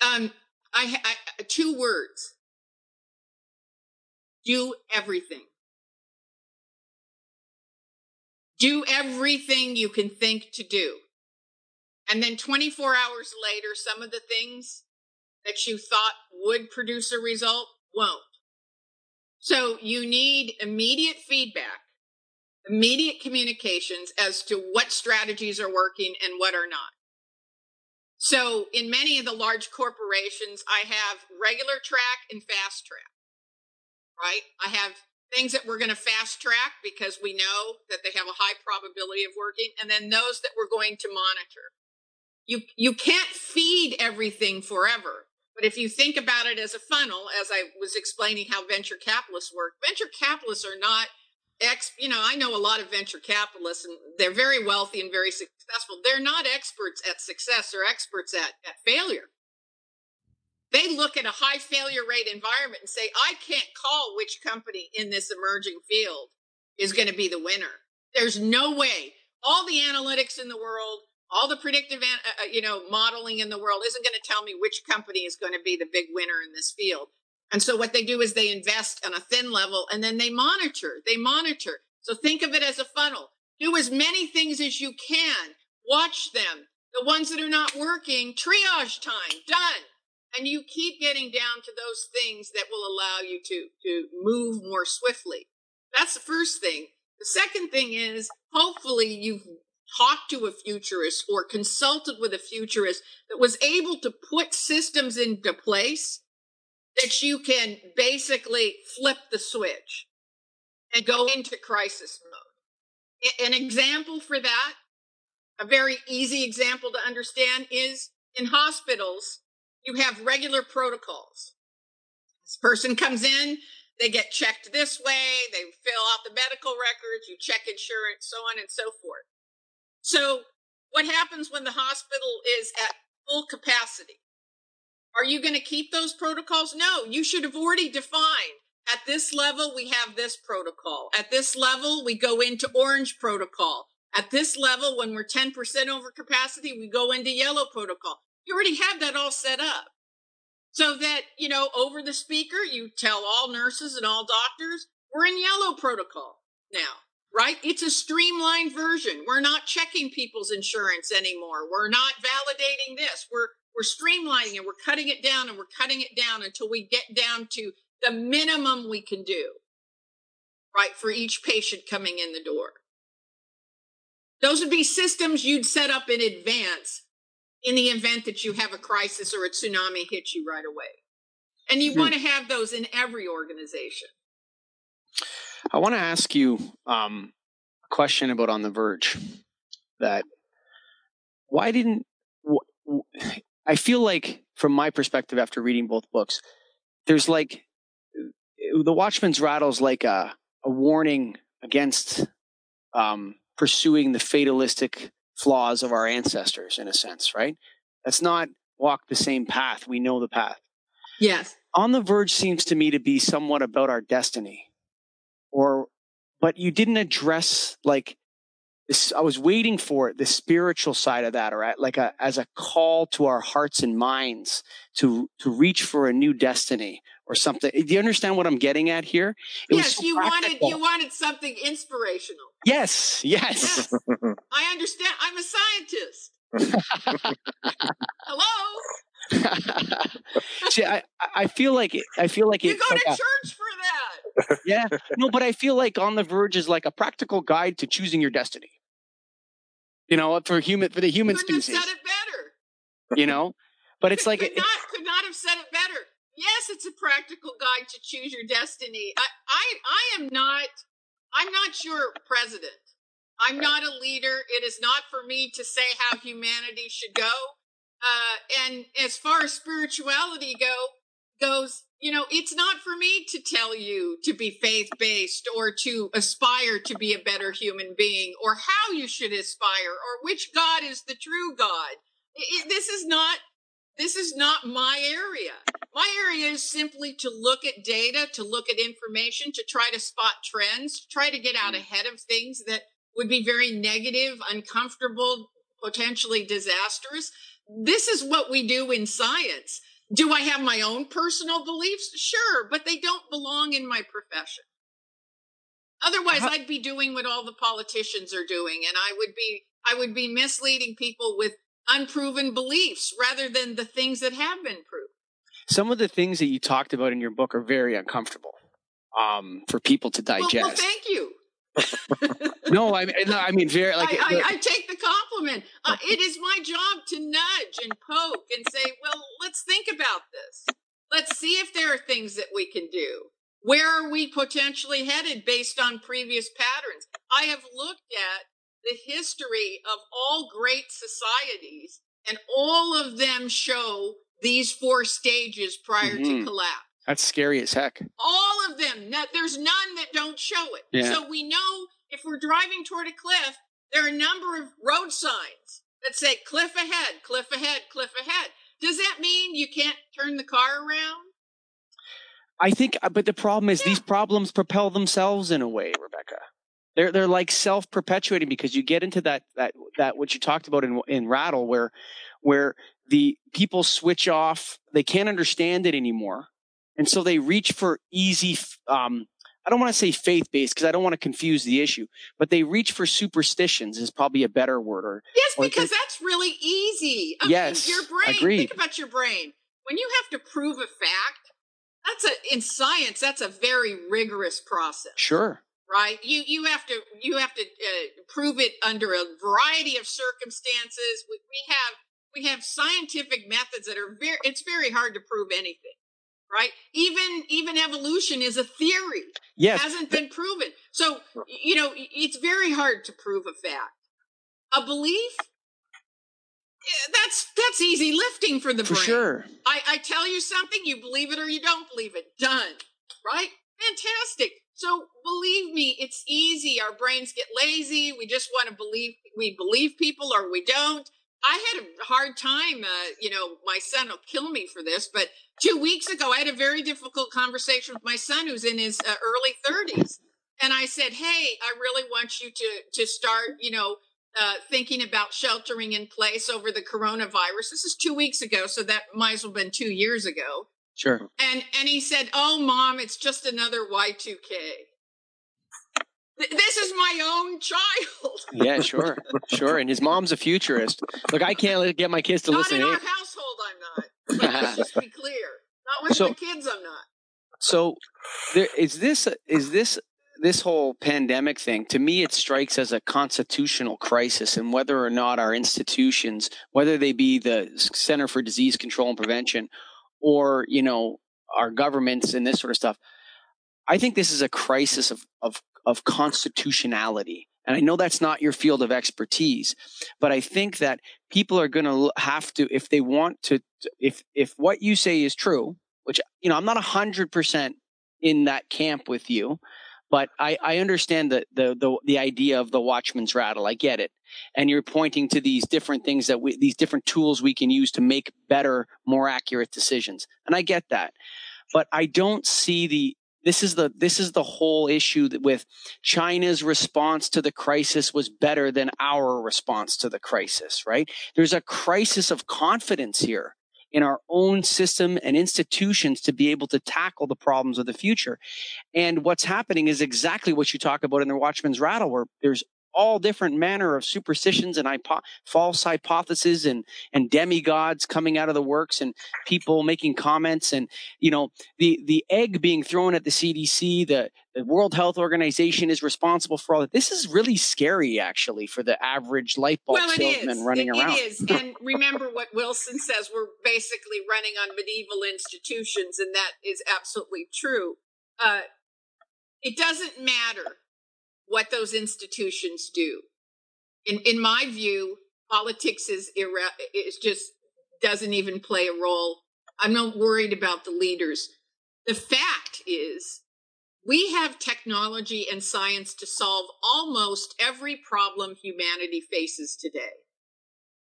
Um, I, I two words. Do everything. Do everything you can think to do. And then 24 hours later, some of the things that you thought would produce a result won't. So you need immediate feedback, immediate communications as to what strategies are working and what are not. So in many of the large corporations, I have regular track and fast track, right? I have things that we're going to fast track because we know that they have a high probability of working, and then those that we're going to monitor. You, you can't feed everything forever. But if you think about it as a funnel, as I was explaining how venture capitalists work, venture capitalists are not ex, you know, I know a lot of venture capitalists and they're very wealthy and very successful. They're not experts at success or experts at, at failure. They look at a high failure rate environment and say, I can't call which company in this emerging field is going to be the winner. There's no way. All the analytics in the world, all the predictive uh, uh, you know modeling in the world isn't going to tell me which company is going to be the big winner in this field. And so what they do is they invest on a thin level and then they monitor they monitor. So think of it as a funnel. Do as many things as you can. Watch them. The ones that are not working triage time. Done and you keep getting down to those things that will allow you to to move more swiftly that's the first thing the second thing is hopefully you've talked to a futurist or consulted with a futurist that was able to put systems into place that you can basically flip the switch and go into crisis mode. An example for that, a very easy example to understand is in hospitals, you have regular protocols. This person comes in, they get checked this way, they fill out the medical records, you check insurance, so on and so forth. So, what happens when the hospital is at full capacity? Are you going to keep those protocols? No, you should have already defined at this level, we have this protocol. At this level, we go into orange protocol. At this level, when we're 10% over capacity, we go into yellow protocol. You already have that all set up. So that, you know, over the speaker, you tell all nurses and all doctors, we're in yellow protocol now right? It's a streamlined version. We're not checking people's insurance anymore. We're not validating this. We're we're streamlining it. We're cutting it down and we're cutting it down until we get down to the minimum we can do, right, for each patient coming in the door. Those would be systems you'd set up in advance in the event that you have a crisis or a tsunami hits you right away. And you hmm. want to have those in every organization. I want to ask you um, a question about On the Verge. That why didn't I feel like, from my perspective, after reading both books, there's like the Watchman's rattle is like a, a warning against um, pursuing the fatalistic flaws of our ancestors, in a sense, right? Let's not walk the same path. We know the path. Yes. On the Verge seems to me to be somewhat about our destiny or but you didn't address like this i was waiting for it the spiritual side of that or like a as a call to our hearts and minds to to reach for a new destiny or something do you understand what i'm getting at here it yes so you practical. wanted you wanted something inspirational yes yes, yes. i understand i'm a scientist hello See, I, I feel like it, I feel like you it, go like to a, church for that. Yeah, no, but I feel like On the Verge is like a practical guide to choosing your destiny. You know, for human for the human Couldn't species. Have said it better. You know, but it's could, like could not could not have said it better. Yes, it's a practical guide to choose your destiny. I I, I am not. I'm not your president. I'm not a leader. It is not for me to say how humanity should go. Uh, and as far as spirituality go goes, you know, it's not for me to tell you to be faith based or to aspire to be a better human being or how you should aspire or which God is the true God. It, this is not This is not my area. My area is simply to look at data, to look at information, to try to spot trends, to try to get out mm. ahead of things that would be very negative, uncomfortable, potentially disastrous. This is what we do in science. Do I have my own personal beliefs? Sure, but they don't belong in my profession. Otherwise, How- I'd be doing what all the politicians are doing, and I would be I would be misleading people with unproven beliefs rather than the things that have been proven. Some of the things that you talked about in your book are very uncomfortable um, for people to digest. Well, well thank you. no, I mean, no, I mean, very like. I, I, I take the compliment. Uh, it is my job to nudge and poke and say, "Well, let's think about this. Let's see if there are things that we can do. Where are we potentially headed based on previous patterns?" I have looked at the history of all great societies, and all of them show these four stages prior mm-hmm. to collapse. That's scary as heck. All of them. There's none that don't show it. Yeah. So we know if we're driving toward a cliff, there are a number of road signs that say cliff ahead, cliff ahead, cliff ahead. Does that mean you can't turn the car around? I think, uh, but the problem is yeah. these problems propel themselves in a way, Rebecca. They're they're like self perpetuating because you get into that that that what you talked about in in Rattle where where the people switch off, they can't understand it anymore, and so they reach for easy. Um, I don't want to say faith based because I don't want to confuse the issue, but they reach for superstitions is probably a better word. Or yes, or because that's really easy. I yes, mean, your brain. Agreed. Think about your brain. When you have to prove a fact, that's a in science. That's a very rigorous process. Sure right? You you have to you have to uh, prove it under a variety of circumstances. We, we have we have scientific methods that are very it's very hard to prove anything right? Even even evolution is a theory. Yes. Hasn't been proven. So you know it's very hard to prove a fact. A belief? That's that's easy lifting for the for brain. sure. I, I tell you something you believe it or you don't believe it. Done right? Fantastic so believe me, it's easy. Our brains get lazy. We just want to believe we believe people or we don't. I had a hard time. Uh, you know, my son will kill me for this, but two weeks ago, I had a very difficult conversation with my son who's in his uh, early 30s. And I said, Hey, I really want you to, to start, you know, uh, thinking about sheltering in place over the coronavirus. This is two weeks ago, so that might as well have been two years ago. Sure. And and he said, "Oh, mom, it's just another Y2K." This is my own child. yeah, sure, sure. And his mom's a futurist. Look, I can't get my kids to not listen. Not in our household, I'm not. Let's just be clear. Not with so, the kids, I'm not. So, there, is this is this this whole pandemic thing to me it strikes as a constitutional crisis and whether or not our institutions whether they be the center for disease control and prevention or you know our governments and this sort of stuff i think this is a crisis of of of constitutionality and i know that's not your field of expertise but i think that people are going to have to if they want to if if what you say is true which you know i'm not 100% in that camp with you but I, I understand the, the, the the idea of the watchman's rattle. I get it, and you're pointing to these different things that we, these different tools we can use to make better, more accurate decisions, and I get that. But I don't see the this is the this is the whole issue with China's response to the crisis was better than our response to the crisis. Right? There's a crisis of confidence here in our own system and institutions to be able to tackle the problems of the future. And what's happening is exactly what you talk about in the Watchman's Rattle, where there's all different manner of superstitions and hypo- false hypotheses and and demigods coming out of the works and people making comments and you know the the egg being thrown at the CDC the the World Health Organization is responsible for all that. This is really scary, actually, for the average light bulb well, salesman running it, around. It is, and remember what Wilson says: we're basically running on medieval institutions, and that is absolutely true. Uh, it doesn't matter what those institutions do. In in my view, politics is ira- is just doesn't even play a role. I'm not worried about the leaders. The fact is we have technology and science to solve almost every problem humanity faces today.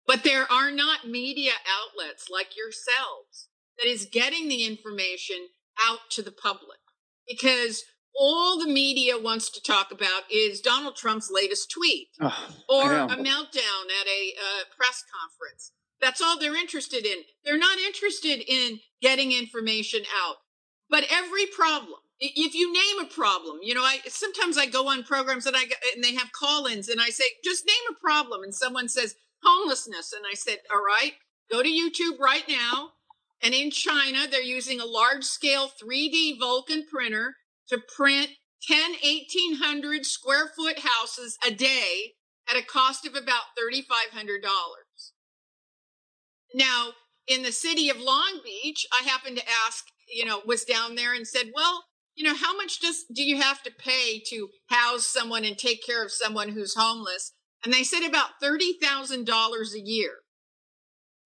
But there are not media outlets like yourselves that is getting the information out to the public because all the media wants to talk about is Donald Trump's latest tweet oh, or a meltdown at a uh, press conference. That's all they're interested in. They're not interested in getting information out. But every problem, if you name a problem, you know, I sometimes I go on programs and I and they have call-ins and I say, just name a problem, and someone says homelessness, and I said, all right, go to YouTube right now. And in China, they're using a large-scale 3D Vulcan printer to print 10 1800 square foot houses a day at a cost of about $3,500. Now, in the city of Long Beach, I happened to ask, you know, was down there and said, well, you know, how much does do you have to pay to house someone and take care of someone who's homeless? And they said about $30,000 a year.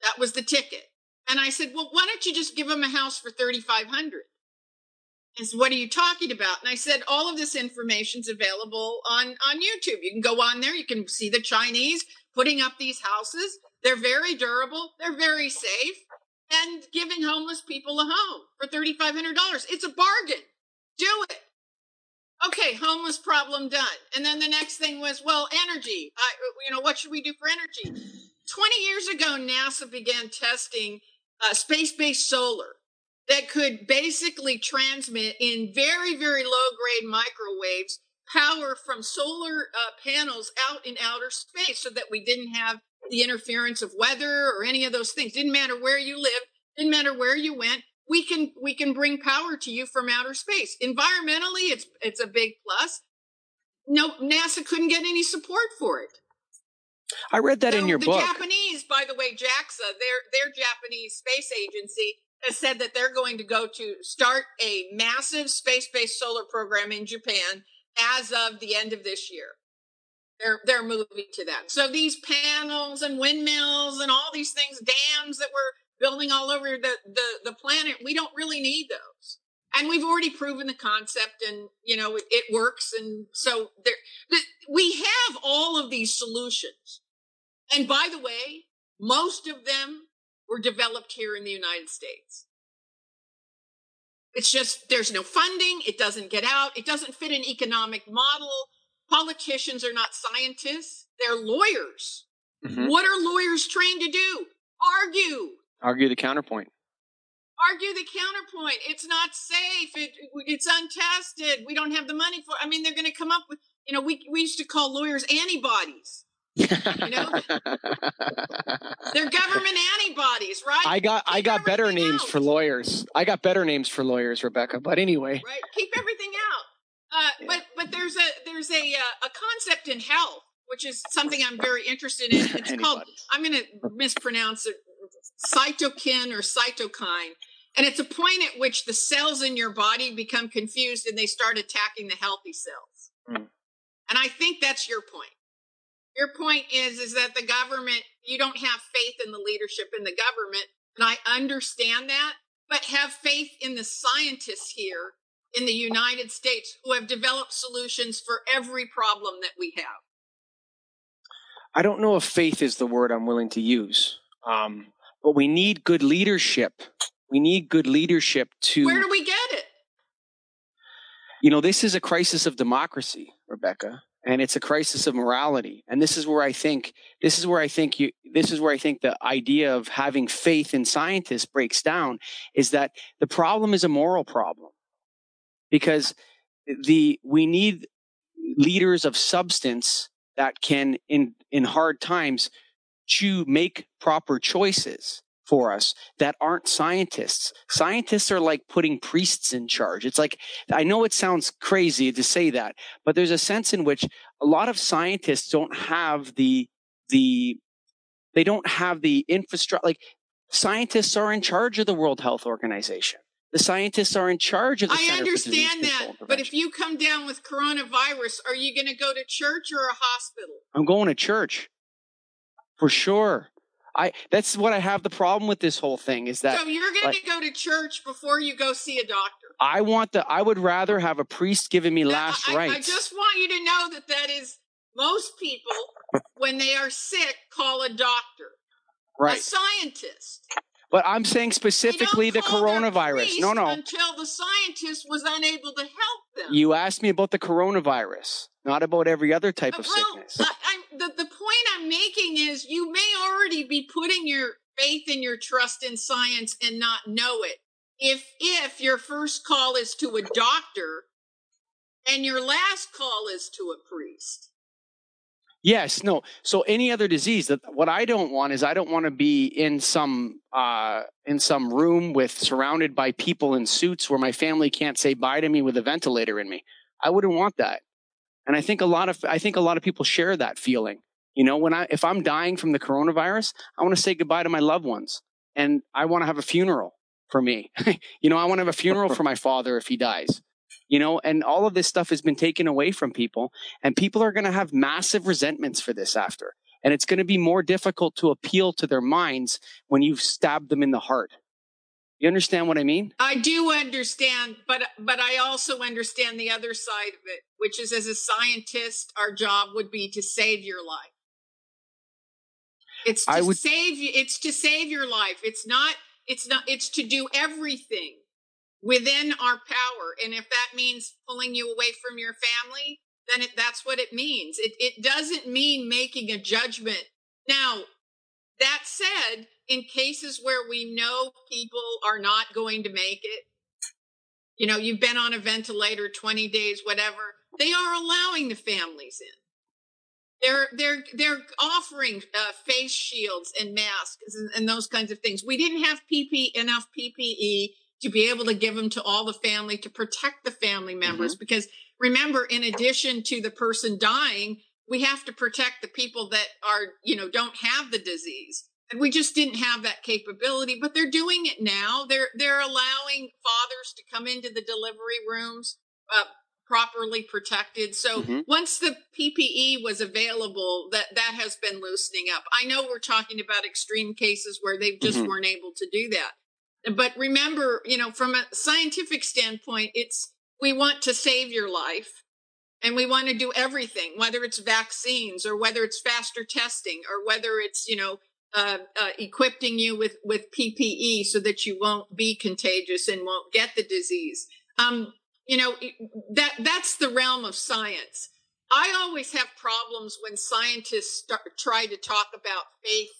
That was the ticket. And I said, well, why don't you just give them a house for 3,500? Said, what are you talking about? And I said, all of this information's available on, on YouTube. You can go on there. You can see the Chinese putting up these houses. They're very durable. They're very safe and giving homeless people a home for $3,500. It's a bargain. Do it. Okay, homeless problem done. And then the next thing was, well, energy. I, you know, what should we do for energy? 20 years ago, NASA began testing uh, space based solar that could basically transmit in very, very low grade microwaves power from solar uh, panels out in outer space so that we didn't have the interference of weather or any of those things. Didn't matter where you lived, didn't matter where you went. We can we can bring power to you from outer space. Environmentally, it's it's a big plus. No, NASA couldn't get any support for it. I read that so in your the book. The Japanese, by the way, JAXA, their their Japanese space agency has said that they're going to go to start a massive space-based solar program in Japan as of the end of this year. They're they're moving to that. So these panels and windmills and all these things, dams that we're building all over the, the, the planet, we don't really need those. And we've already proven the concept and, you know, it, it works. And so there, the, we have all of these solutions. And by the way, most of them were developed here in the United States. It's just there's no funding, it doesn't get out, it doesn't fit an economic model. Politicians are not scientists, they're lawyers. Mm-hmm. What are lawyers trained to do? Argue. Argue the counterpoint. Argue the counterpoint. It's not safe. It, it's untested. We don't have the money for. I mean, they're going to come up with. You know, we we used to call lawyers antibodies you know? They're government antibodies right? I got Keep i got better names out. for lawyers. I got better names for lawyers rebecca but anyway. Right? Keep everything out. Uh, yeah. but but there's a there's a uh, a concept in health which is something i'm very interested in. It's called i'm going to mispronounce it cytokine or cytokine. And it's a point at which the cells in your body become confused and they start attacking the healthy cells. Mm. and i think that's your point your point is is that the government you don't have faith in the leadership in the government and i understand that but have faith in the scientists here in the united states who have developed solutions for every problem that we have. I don't know if faith is the word i'm willing to use um, but we need good leadership. We need good leadership to where do we get it? You know this is a crisis of democracy rebecca and it's a crisis of morality. And this is where i think this is where i think you this is where i think the idea of having faith in scientists breaks down is that the problem is a moral problem. Because the we need leaders of substance that can in in hard times to make proper choices for us that aren't scientists. Scientists are like putting priests in charge. It's like, I know it sounds crazy to say that, but there's a sense in which a lot of scientists don't have the, the, they don't have the infrastructure. Like scientists are in charge of the World Health Organization. The scientists are in charge of the I Center understand that, but if you come down with coronavirus, are you going to go to church or a hospital? I'm going to church. For sure. I that's what I have the problem with this whole thing is that So you're going like, to go to church before you go see a doctor. I want the I would rather have a priest giving me now, last I, rites. I just want you to know that that is most people when they are sick call a doctor. right. a scientist. But I'm saying specifically the coronavirus. No, no. Until the scientist was unable to help them. You asked me about the coronavirus, not about every other type of well, sickness. I, the, the point I'm making is you may already be putting your faith and your trust in science and not know it. If if your first call is to a doctor and your last call is to a priest. Yes, no. So any other disease that what I don't want is I don't want to be in some uh, in some room with surrounded by people in suits where my family can't say bye to me with a ventilator in me. I wouldn't want that. And I think a lot of I think a lot of people share that feeling. You know, when I if I'm dying from the coronavirus, I want to say goodbye to my loved ones and I want to have a funeral for me. you know, I want to have a funeral for my father if he dies you know and all of this stuff has been taken away from people and people are going to have massive resentments for this after and it's going to be more difficult to appeal to their minds when you've stabbed them in the heart. You understand what i mean? I do understand but but i also understand the other side of it which is as a scientist our job would be to save your life. It's to would, save you it's to save your life. It's not it's not it's to do everything within our power. And if that means pulling you away from your family, then it, that's what it means. It, it doesn't mean making a judgment. Now, that said, in cases where we know people are not going to make it, you know, you've been on a ventilator 20 days, whatever, they are allowing the families in. They're they're they're offering uh, face shields and masks and, and, those kinds of things. We didn't have PP enough PPE to be able to give them to all the family to protect the family members. Mm-hmm. Because remember, in addition to the person dying, we have to protect the people that are, you know, don't have the disease. And we just didn't have that capability, but they're doing it now. They're they're allowing fathers to come into the delivery rooms uh, properly protected. So mm-hmm. once the PPE was available, that that has been loosening up. I know we're talking about extreme cases where they just mm-hmm. weren't able to do that but remember, you know, from a scientific standpoint, it's we want to save your life and we want to do everything, whether it's vaccines or whether it's faster testing or whether it's, you know, uh, uh, equipping you with, with PPE so that you won't be contagious and won't get the disease. Um, you know, that, that's the realm of science. I always have problems when scientists start, try to talk about faith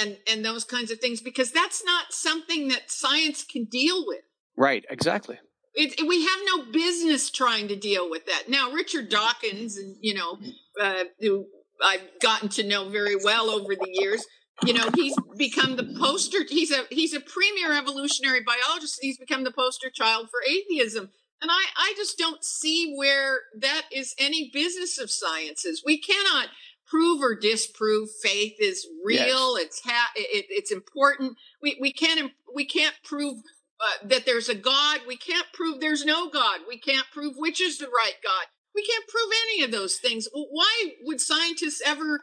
and and those kinds of things because that's not something that science can deal with. Right exactly. It, it, we have no business trying to deal with that. Now richard dawkins and you know uh, who i've gotten to know very well over the years you know he's become the poster he's a he's a premier evolutionary biologist he's become the poster child for atheism. And I, I just don't see where that is any business of sciences. We cannot prove or disprove faith is real. Yes. It's ha- it, it's important. We we can't we can't prove uh, that there's a God. We can't prove there's no God. We can't prove which is the right God. We can't prove any of those things. Why would scientists ever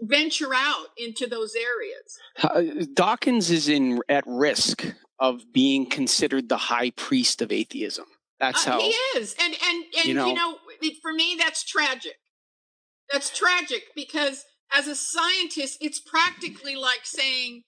venture out into those areas? Uh, Dawkins is in at risk of being considered the high priest of atheism. That's uh, how he is, and and and you know, you know, for me, that's tragic that's tragic because as a scientist, it's practically like saying,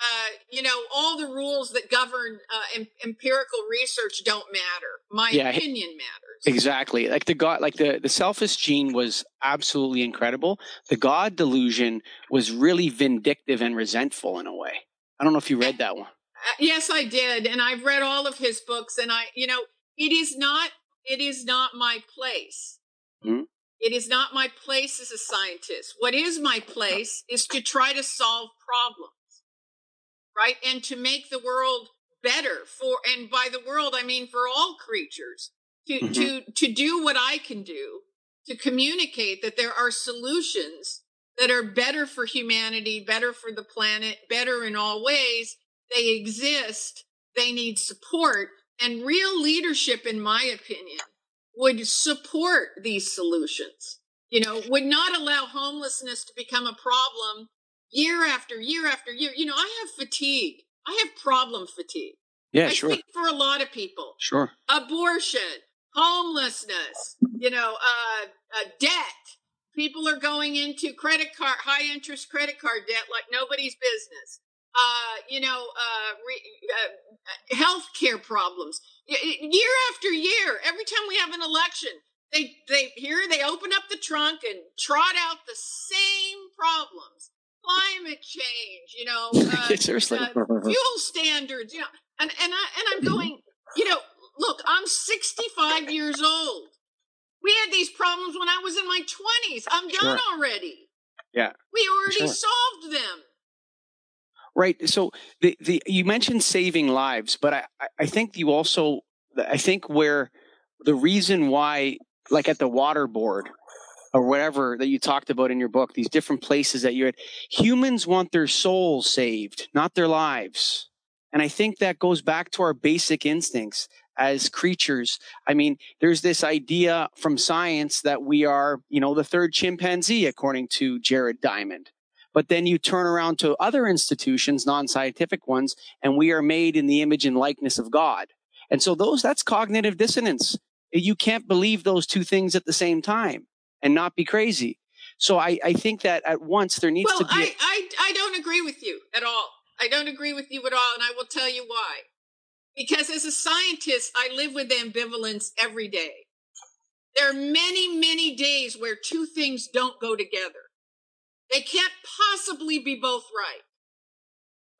uh, you know, all the rules that govern uh, em- empirical research don't matter. My yeah, opinion matters. Exactly. Like the God, like the, the selfish gene was absolutely incredible. The God delusion was really vindictive and resentful in a way. I don't know if you read that one. Uh, yes, I did. And I've read all of his books and I, you know, it is not, it is not my place. Mm-hmm. It is not my place as a scientist. What is my place is to try to solve problems, right? And to make the world better for, and by the world, I mean for all creatures, to, mm-hmm. to, to do what I can do to communicate that there are solutions that are better for humanity, better for the planet, better in all ways. They exist. They need support and real leadership, in my opinion, would support these solutions, you know, would not allow homelessness to become a problem year after year after year. You know, I have fatigue. I have problem fatigue. Yeah, I sure. For a lot of people. Sure. Abortion, homelessness, you know, uh, uh, debt, People are going into credit card, high interest credit card debt like nobody's business. Uh, you know, uh, re, uh, health care problems. Year after year, every time we have an election, they they here they open up the trunk and trot out the same problems. Climate change you know uh, seriously uh, fuel standards you know and and i and i'm going you know look i'm 65 years old. We had these problems when i was in my 20s i'm done sure. already. Yeah. We already sure. solved them right so the the you mentioned saving lives but i i think you also i think where the reason why like at the water board or whatever that you talked about in your book, these different places that you're at. Humans want their souls saved, not their lives. And I think that goes back to our basic instincts as creatures. I mean, there's this idea from science that we are, you know, the third chimpanzee, according to Jared Diamond. But then you turn around to other institutions, non-scientific ones, and we are made in the image and likeness of God. And so those, that's cognitive dissonance you can't believe those two things at the same time and not be crazy. So I, I think that at once there needs well, to be. Well, I, I don't agree with you at all. I don't agree with you at all, and I will tell you why. Because as a scientist, I live with ambivalence every day. There are many, many days where two things don't go together. They can't possibly be both right.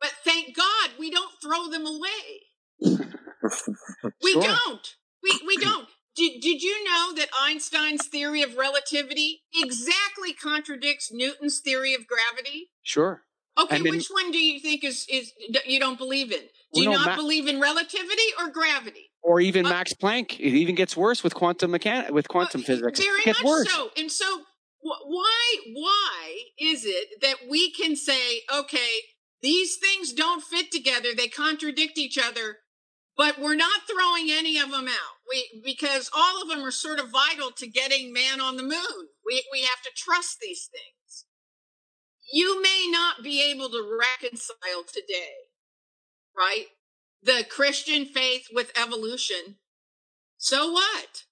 But thank God we don't throw them away. we don't. We, we don't. Did, did you know that Einstein's theory of relativity exactly contradicts Newton's theory of gravity? Sure. Okay, then, which one do you think is is you don't believe in? Do you not Ma- believe in relativity or gravity? Or even uh, Max Planck? It even gets worse with quantum mechanics, with quantum physics. Very it gets much worse. so. And so, why why is it that we can say, okay, these things don't fit together; they contradict each other, but we're not throwing any of them out we because all of them are sort of vital to getting man on the moon. We we have to trust these things. You may not be able to reconcile today, right? The Christian faith with evolution. So what?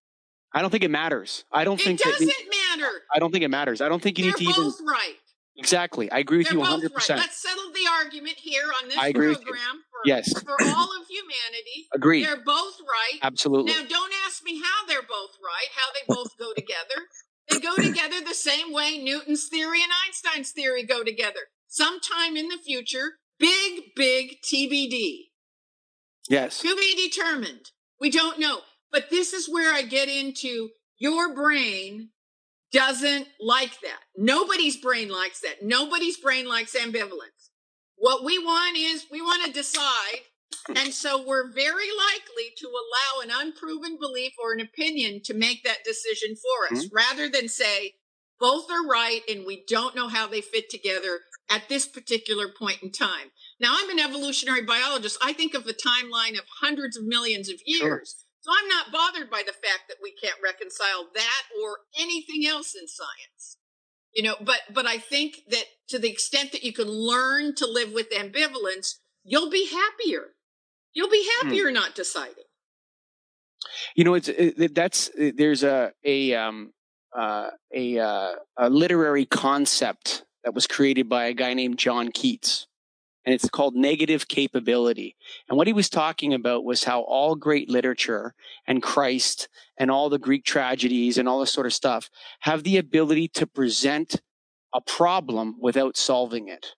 I don't think it matters. I don't think it think doesn't that, matter. I don't think it matters. I don't think you need to even. They're need to both even right. Exactly. I agree with They're you 100%. Right. Let's settle the argument here on this I agree program for, yes. for all of humanity. Agreed. They're both right. Absolutely. Now, don't ask me how they're both right, how they both go together. They go together the same way Newton's theory and Einstein's theory go together. Sometime in the future, big, big TBD. Yes. To be determined. We don't know. But this is where I get into your brain doesn't like that. Nobody's brain likes that. Nobody's brain likes ambivalence. What we want is we want to decide. And so we're very likely to allow an unproven belief or an opinion to make that decision for us mm-hmm. rather than say both are right and we don't know how they fit together at this particular point in time. Now, I'm an evolutionary biologist. I think of the timeline of hundreds of millions of years. Sure. So I'm not bothered by the fact that we can't reconcile that or anything else in science. You know, but but I think that to the extent that you can learn to live with ambivalence, you'll be happier. You'll be hmm. happier hmm. not deciding. You know, it's it, that's there's a a um uh, a uh, a literary concept that was created by a guy named John Keats and it's called Negative Capability. And what he was talking about was how all great literature and Christ and all the Greek tragedies and all this sort of stuff have the ability to present a problem without solving it,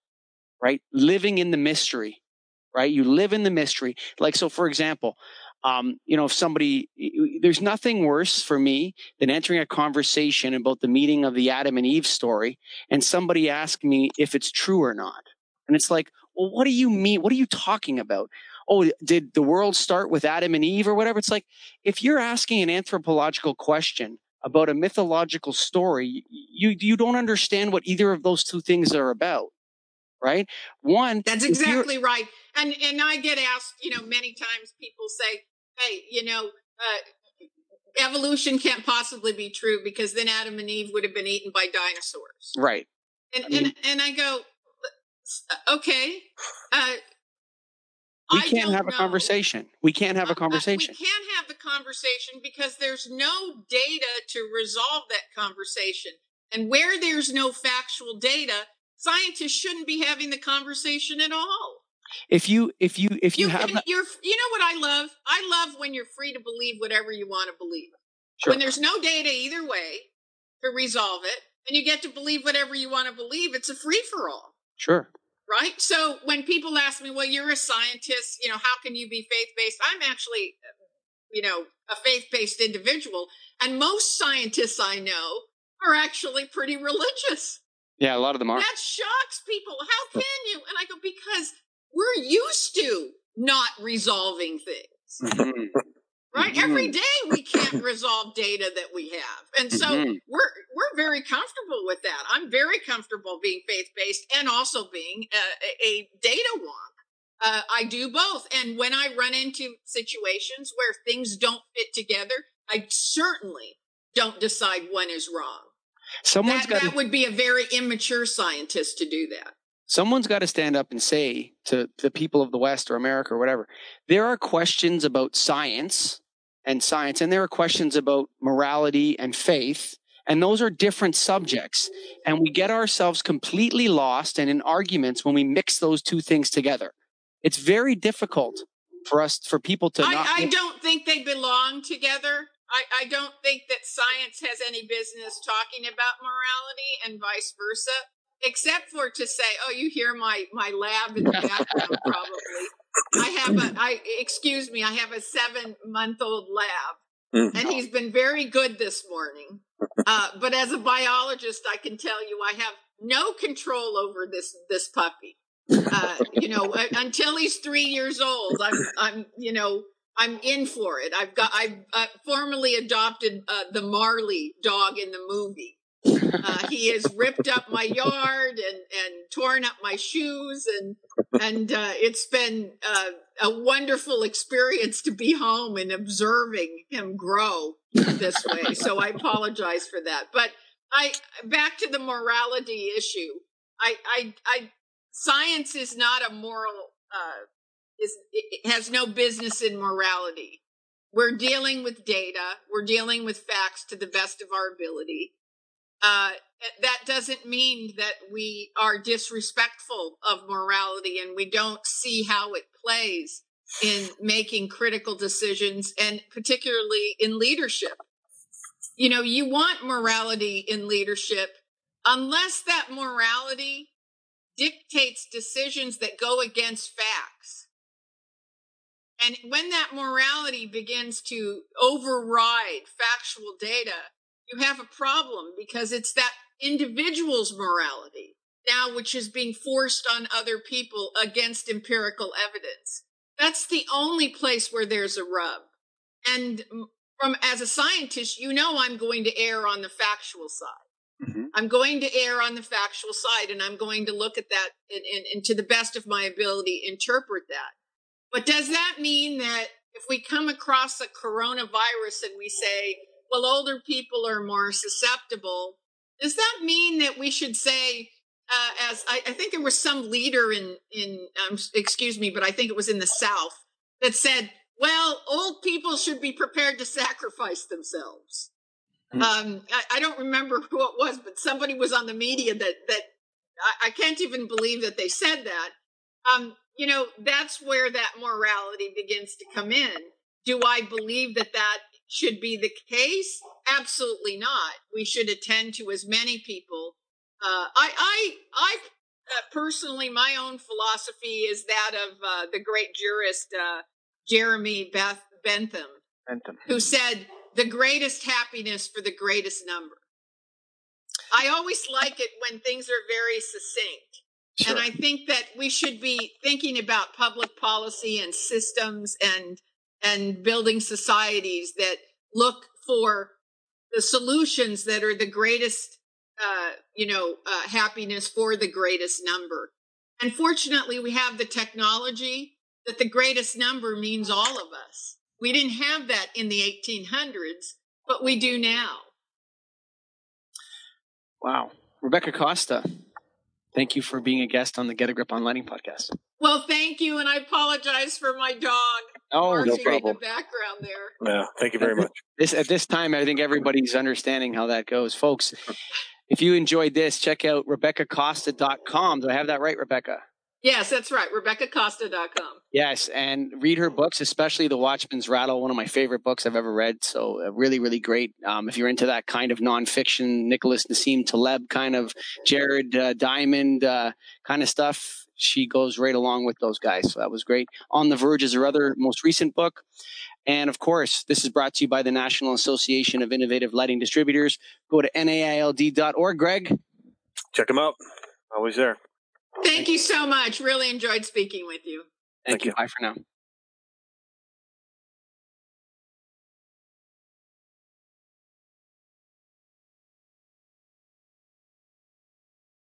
right? Living in the mystery, right? You live in the mystery. Like, so for example, um, you know, if somebody, there's nothing worse for me than entering a conversation about the meeting of the Adam and Eve story and somebody asks me if it's true or not. And it's like, well, what do you mean? What are you talking about? Oh, did the world start with Adam and Eve or whatever? It's like if you're asking an anthropological question about a mythological story, you you don't understand what either of those two things are about, right? One, that's exactly right. And and I get asked, you know, many times people say, "Hey, you know, uh, evolution can't possibly be true because then Adam and Eve would have been eaten by dinosaurs." Right. And I mean, and and I go, okay. Uh, we can't have a conversation. We can't have a conversation. Uh, we can't have the conversation because there's no data to resolve that conversation. And where there's no factual data, scientists shouldn't be having the conversation at all. If you if you if you, you have can, you're you know what I love? I love when you're free to believe whatever you want to believe. Sure. When there's no data either way to resolve it, and you get to believe whatever you want to believe, it's a free for all. Sure. Right? So when people ask me, "Well, you're a scientist, you know, how can you be faith-based?" I'm actually you know, a faith-based individual, and most scientists I know are actually pretty religious. Yeah, a lot of them are. That shocks people. How can you? And I go, because we're used to not resolving things. Mm-hmm. Right? Mm-hmm. Every day we can't resolve data that we have. And so mm-hmm. we're we're very comfortable with that. I'm very comfortable being faith-based and also being a, a data wonk. Uh, I do both. And when I run into situations where things don't fit together, I certainly don't decide one is wrong. Someone's that, got that would be a very immature scientist to do that. Someone's got to stand up and say to the people of the West or America or whatever, there are questions about science and science, and there are questions about morality and faith. And those are different subjects. And we get ourselves completely lost and in arguments when we mix those two things together. It's very difficult for us, for people to I, I don't think they belong together. I, I don't think that science has any business talking about morality and vice versa, except for to say, "Oh, you hear my my lab in the background." probably, I have a. I excuse me. I have a seven month old lab, mm. and he's been very good this morning. Uh, but as a biologist, I can tell you, I have no control over this this puppy. Uh, you know, until he's three years old, I'm I'm you know I'm in for it. I've got I've uh, formally adopted uh, the Marley dog in the movie. Uh, he has ripped up my yard and and torn up my shoes and and uh, it's been uh, a wonderful experience to be home and observing him grow this way. So I apologize for that. But I back to the morality issue. I I, I science is not a moral uh, is it has no business in morality. We're dealing with data. We're dealing with facts to the best of our ability. Uh, that doesn't mean that we are disrespectful of morality and we don't see how it plays in making critical decisions and particularly in leadership. You know, you want morality in leadership unless that morality dictates decisions that go against facts. And when that morality begins to override factual data, you have a problem because it's that individual's morality now which is being forced on other people against empirical evidence. That's the only place where there's a rub. And from as a scientist, you know I'm going to err on the factual side. Mm-hmm. I'm going to err on the factual side and I'm going to look at that and, and, and to the best of my ability interpret that. But does that mean that if we come across a coronavirus and we say, well, older people are more susceptible, does that mean that we should say, uh, as I, I, think there was some leader in in um, excuse me, but I think it was in the South that said, "Well, old people should be prepared to sacrifice themselves." Mm-hmm. Um, I, I, don't remember who it was, but somebody was on the media that that I, I can't even believe that they said that. Um, you know, that's where that morality begins to come in. Do I believe that that should be the case? Absolutely not. We should attend to as many people. Uh, I, I, I uh, personally, my own philosophy is that of uh, the great jurist uh, Jeremy Beth Bentham, Bentham, who said, "The greatest happiness for the greatest number." I always like it when things are very succinct. Sure. And I think that we should be thinking about public policy and systems and and building societies that look for the solutions that are the greatest, uh, you know, uh, happiness for the greatest number. Unfortunately, we have the technology that the greatest number means all of us. We didn't have that in the 1800s, but we do now. Wow. Rebecca Costa, Thank you for being a guest on the Get a Grip on Lighting podcast. Well, thank you, and I apologize for my dog. Oh, no problem. In the background there. Yeah, thank you very much. This at this time, I think everybody's understanding how that goes, folks. if you enjoyed this, check out RebeccaCosta.com. Do I have that right, Rebecca? Yes, that's right. RebeccaCosta.com. Yes, and read her books, especially The Watchman's Rattle, one of my favorite books I've ever read. So, uh, really, really great. Um, if you're into that kind of nonfiction, Nicholas Nassim Taleb kind of, Jared uh, Diamond uh, kind of stuff, she goes right along with those guys. So, that was great. On the Verge is her other most recent book. And of course, this is brought to you by the National Association of Innovative Lighting Distributors. Go to naild.org, Greg. Check them out. Always there. Thank you so much. Really enjoyed speaking with you. Thank, Thank you. you. Bye for now.